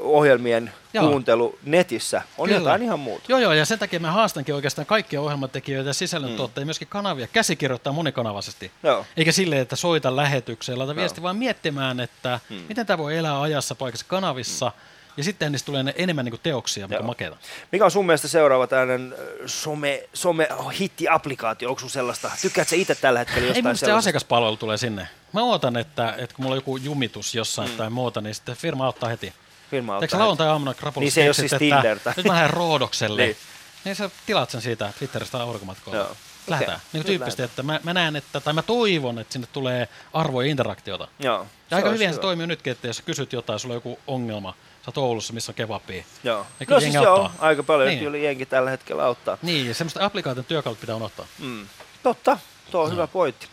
ohjelmien Joo. kuuntelu netissä on Kyllä. jotain ihan muuta. Joo, joo, ja sen takia mä haastankin oikeastaan kaikkia ohjelmatekijöitä ja sisällöntuottajia, mm. myöskin kanavia, käsikirjoittaa monikanavaisesti. Joo. Eikä silleen, että soita lähetykseen, laita viesti, vaan miettimään, että mm. miten tämä voi elää ajassa paikassa kanavissa, ja sitten niistä tulee ne enemmän niin kuin teoksia, mikä Joo. on makeata. Mikä on sun mielestä seuraava tällainen some, some hitti-applikaatio? Onko sun sellaista? Tykkäätkö sä itse tällä hetkellä Ei jostain mun se asiakaspalvelu tulee sinne. Mä ootan, että, että kun mulla on joku jumitus jossain mm. tai muuta, niin sitten firma auttaa heti. Firma Eikö lauantai-aamuna krapulassa Niin se ei ole siis että Tinder tai- Nyt mä lähden Roodokselle. Niin. niin. sä tilaat sen siitä Twitteristä aurinkomatkoilla. Joo. Lähdetään. Okei. Niin tyyppisesti, että mä, mä, näen, että, tai mä toivon, että sinne tulee arvoja ja interaktiota. Joo. Ja aika olisi hyvin se toimii nytkin, että jos kysyt jotain, sulla on joku ongelma, sä oot Oulussa, missä on kebabia. Joo. Ja No siis joo, aika paljon Niin. kyllä jengi tällä hetkellä auttaa. Niin, ja semmoista applikaation työkalut pitää unohtaa. Mm. Totta, tuo on hyvä pointti.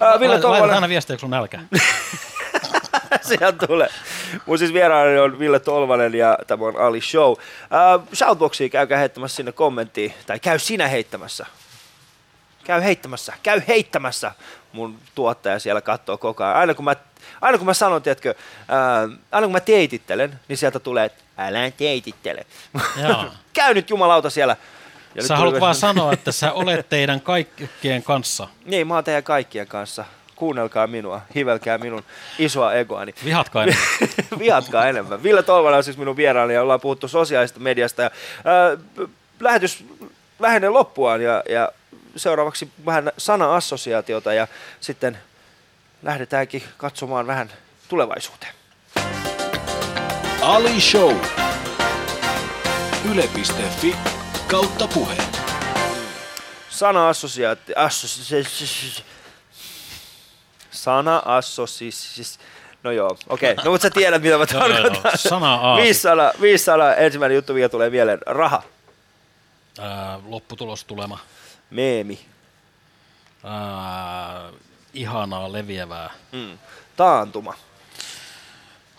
Ää, Ville Tolvanen, aina viestiä, kun sun nälkä. sieltä tulee. Mun siis vieraani on Ville Tolvanen ja tämä on Ali Show. Ää, Shoutboxiin käykää heittämässä sinne kommenttiin, tai käy sinä heittämässä. Käy heittämässä, käy heittämässä. Mun tuottaja siellä katsoo koko ajan. Aina kun mä, aina kun mä sanon, tiedätkö, ää, aina kun mä teitittelen, niin sieltä tulee, että älä teitittele. Joo. käy nyt jumalauta siellä. Ja Sä haluat vaan sanoa, että sä olet teidän kaikkien kanssa. Niin, mä oon teidän kaikkien kanssa. Kuunnelkaa minua, hivelkää minun isoa egoani. Vihatkaa enemmän. Vihatkaa enemmän. Ville Tolvanen on siis minun vieraani ja ollaan puhuttu sosiaalisesta mediasta. Ja, ää, p- lähetys lähenee loppuaan ja, ja seuraavaksi vähän sana-assosiaatiota ja sitten lähdetäänkin katsomaan vähän tulevaisuuteen. Ali Show. Yle.fi kautta puhe. Sana-assosiaatio... Assosi- Sana-assosis... No joo, okei. Okay. No mutta sä tiedät, mitä mä tarkoitan. Sana aasi. Viisi sana, viisi sana. Ensimmäinen juttu, mikä tulee mieleen. Raha. Ää, lopputulostulema. Meemi. Ää, ihanaa leviävää Mm. Taantuma.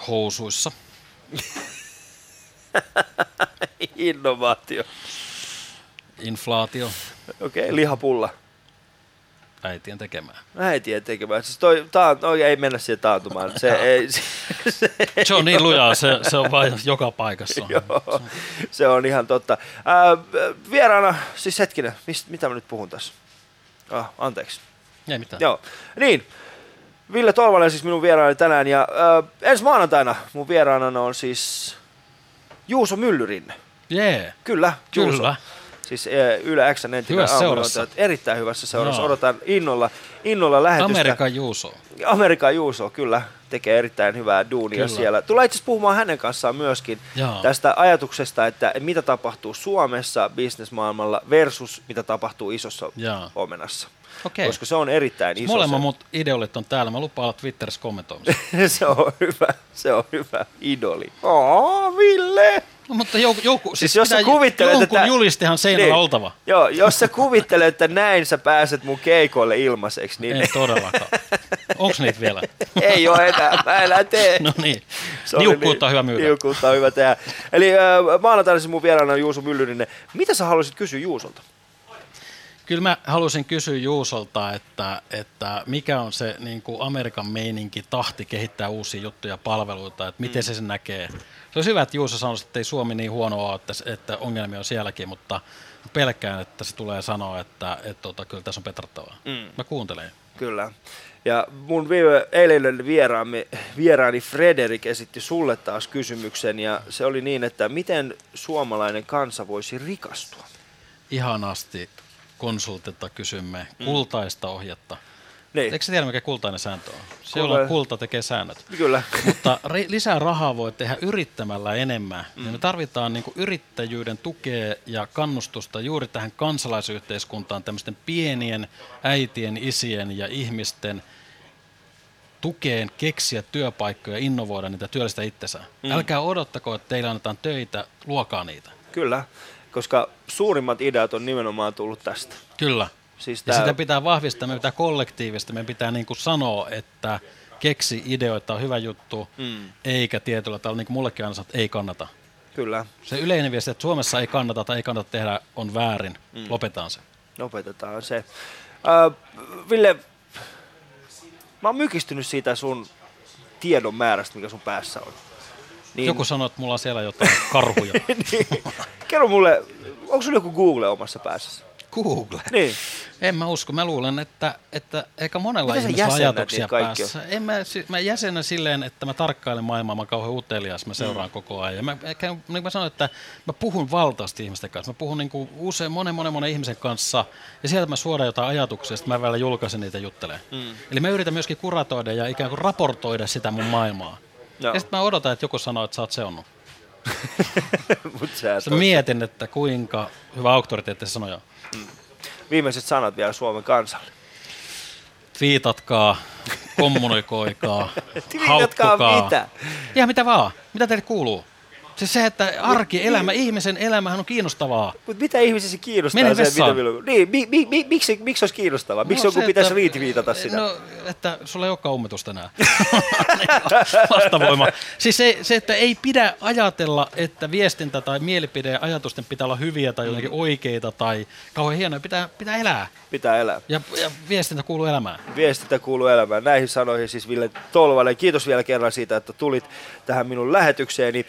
housuissa. Innovaatio. Inflaatio. Okei, okay, lihapulla. Äitien tekemään. Äitien tekemään. Siis toi, taan, no, ei mennä siihen taantumaan. Se ei, se, se, Se on niin lujaa, se, se on vain joka paikassa. joo, se on ihan totta. Ää, vieraana, siis hetkinen, mist, mitä mä nyt puhun tässä? Ah, anteeksi. Ei mitään. Joo, niin. Ville Tolvanen siis minun vieraani tänään ja äh, ensi maanantaina mun vieraana on siis Juuso Myllyrinne. Jee, Kyllä, Juuso. Siis eh, Yle X entinen seurassa. Erittäin hyvässä seurassa. Joo. Odotan innolla, innolla lähetystä. Amerikan Juuso. Amerikan Juuso, kyllä, tekee erittäin hyvää duunia Kyllä. siellä. Tullaan itse puhumaan hänen kanssaan myöskin Joo. tästä ajatuksesta, että mitä tapahtuu Suomessa bisnesmaailmalla versus mitä tapahtuu isossa Joo. omenassa. Okei. Koska se on erittäin iso. Molemmat mut ideolit on täällä. Mä lupaan olla Twitterissä kommentoimassa. se on hyvä, se on hyvä idoli. Oo, Ville! No, mutta joku, joku Siis jos sä kuvittelet, jonkun että- julistihan seinällä Niin. oltava. Joo, jos sä kuvittelet, että näin sä pääset mun keikoille ilmaiseksi, niin Ei todellakaan. Onks niitä vielä? ei ole enää, mä enää tee. No niin. Se oli Niukkuutta on niin- hyvä myydä. Niukkuutta on hyvä tehdä. Eli äh, maanantaina siis mun vieraana on Juuso Myllyrinen. Mitä sä haluaisit kysyä Juusolta? Kyllä mä haluaisin kysyä Juusolta, että, että mikä on se niin kuin Amerikan meininki, tahti kehittää uusia juttuja ja palveluita, että miten se sen näkee. Se olisi hyvä, että Juuso sanoisi, että ei Suomi niin huono ole, että, että ongelmia on sielläkin, mutta pelkään, että se tulee sanoa, että, että tota, kyllä tässä on petrattavaa. Mm. Mä kuuntelen. Kyllä. Ja mun viime, eilinen vieraamme, vieraani Frederik esitti sulle taas kysymyksen ja se oli niin, että miten suomalainen kansa voisi rikastua? Ihanasti konsultilta kysymme kultaista ohjetta. Niin, Eikö sä tiedä, mikä kultainen sääntö on? Se, jolla kulta tekee säännöt. kyllä. Mutta ri- lisää rahaa voi tehdä yrittämällä enemmän. Mm. Niin me tarvitaan niin yrittäjyyden tukea ja kannustusta juuri tähän kansalaisyhteiskuntaan, tämmöisten pienien äitien, isien ja ihmisten tukeen keksiä työpaikkoja, innovoida niitä, työllistä itsensä. Mm. Älkää odottako, että teillä annetaan töitä, luokaa niitä. Kyllä, koska suurimmat ideat on nimenomaan tullut tästä. Kyllä. Siis Ja tää- sitä pitää vahvistaa, me pitää kollektiivista, meidän pitää niin kuin sanoa, että keksi ideoita on hyvä juttu, Mm. eikä tietyllä tavalla, niin kuin mullekin aina sanoo, että ei kannata. Kyllä, Se yleinen viesti, että Suomessa ei kannata tai ei kannata tehdä, on väärin. Mm. Lopetaan se. lopetetaan se. Äh, Ville, mä oon mykistynyt siitä sun tiedon määrästä, mikä sun päässä on. Niin. Joku sanoi, että mulla on siellä jotain karhuja. niin, kerro mulle, onko sulla joku Google omassa päässäsi? Google. Niin. En mä usko. Mä luulen, että, että eikä monella Miten ihmisellä ajatuksia päässä. En mä, mä jäsennän silleen, että mä tarkkailen maailmaa, mä kauhean utelias, mä seuraan mm. koko ajan. Ja mä, ehkä, niin mä sanoin, että mä puhun valtavasti ihmisten kanssa. Mä puhun niin kuin usein monen, monen, monen ihmisen kanssa, ja sieltä mä suodaan jotain ajatuksia, sitten mä vielä julkaisen niitä juttelemaan. Mm. Eli mä yritän myöskin kuratoida ja ikään kuin raportoida sitä mun maailmaa. Joo. Ja sitten mä odotan, että joku sanoo, että sä oot seonnut. Mut sä et mietin, että kuinka hyvä auktoriteetti se sanoo. Viimeiset sanat vielä Suomen kansalle. Twiitatkaa, kommunikoikaa, Twiitatkaa haukkukaa. mitä? Ihan mitä vaan. Mitä teille kuuluu? Siis se, että arki, elämä, ihmisen elämähän on kiinnostavaa. Mutta mitä ihmisiä kiinnostaa Mene se, mitä Ville- Niin, mi, mi, mi, miksi, miksi olisi kiinnostavaa? Miksi joku se, pitäisi että- riitviitata sitä? No, että sulla ei olekaan ummetusta enää. Vastavoima. Siis se, se, että ei pidä ajatella, että viestintä tai mielipide ja ajatusten pitää olla hyviä tai jotenkin oikeita tai kauhean hienoja. Pitää, pitää elää. Pitää elää. Ja, ja viestintä kuuluu elämään. Viestintä kuuluu elämään. Näihin sanoihin siis Ville Tolvanen. Kiitos vielä kerran siitä, että tulit tähän minun lähetykseeni.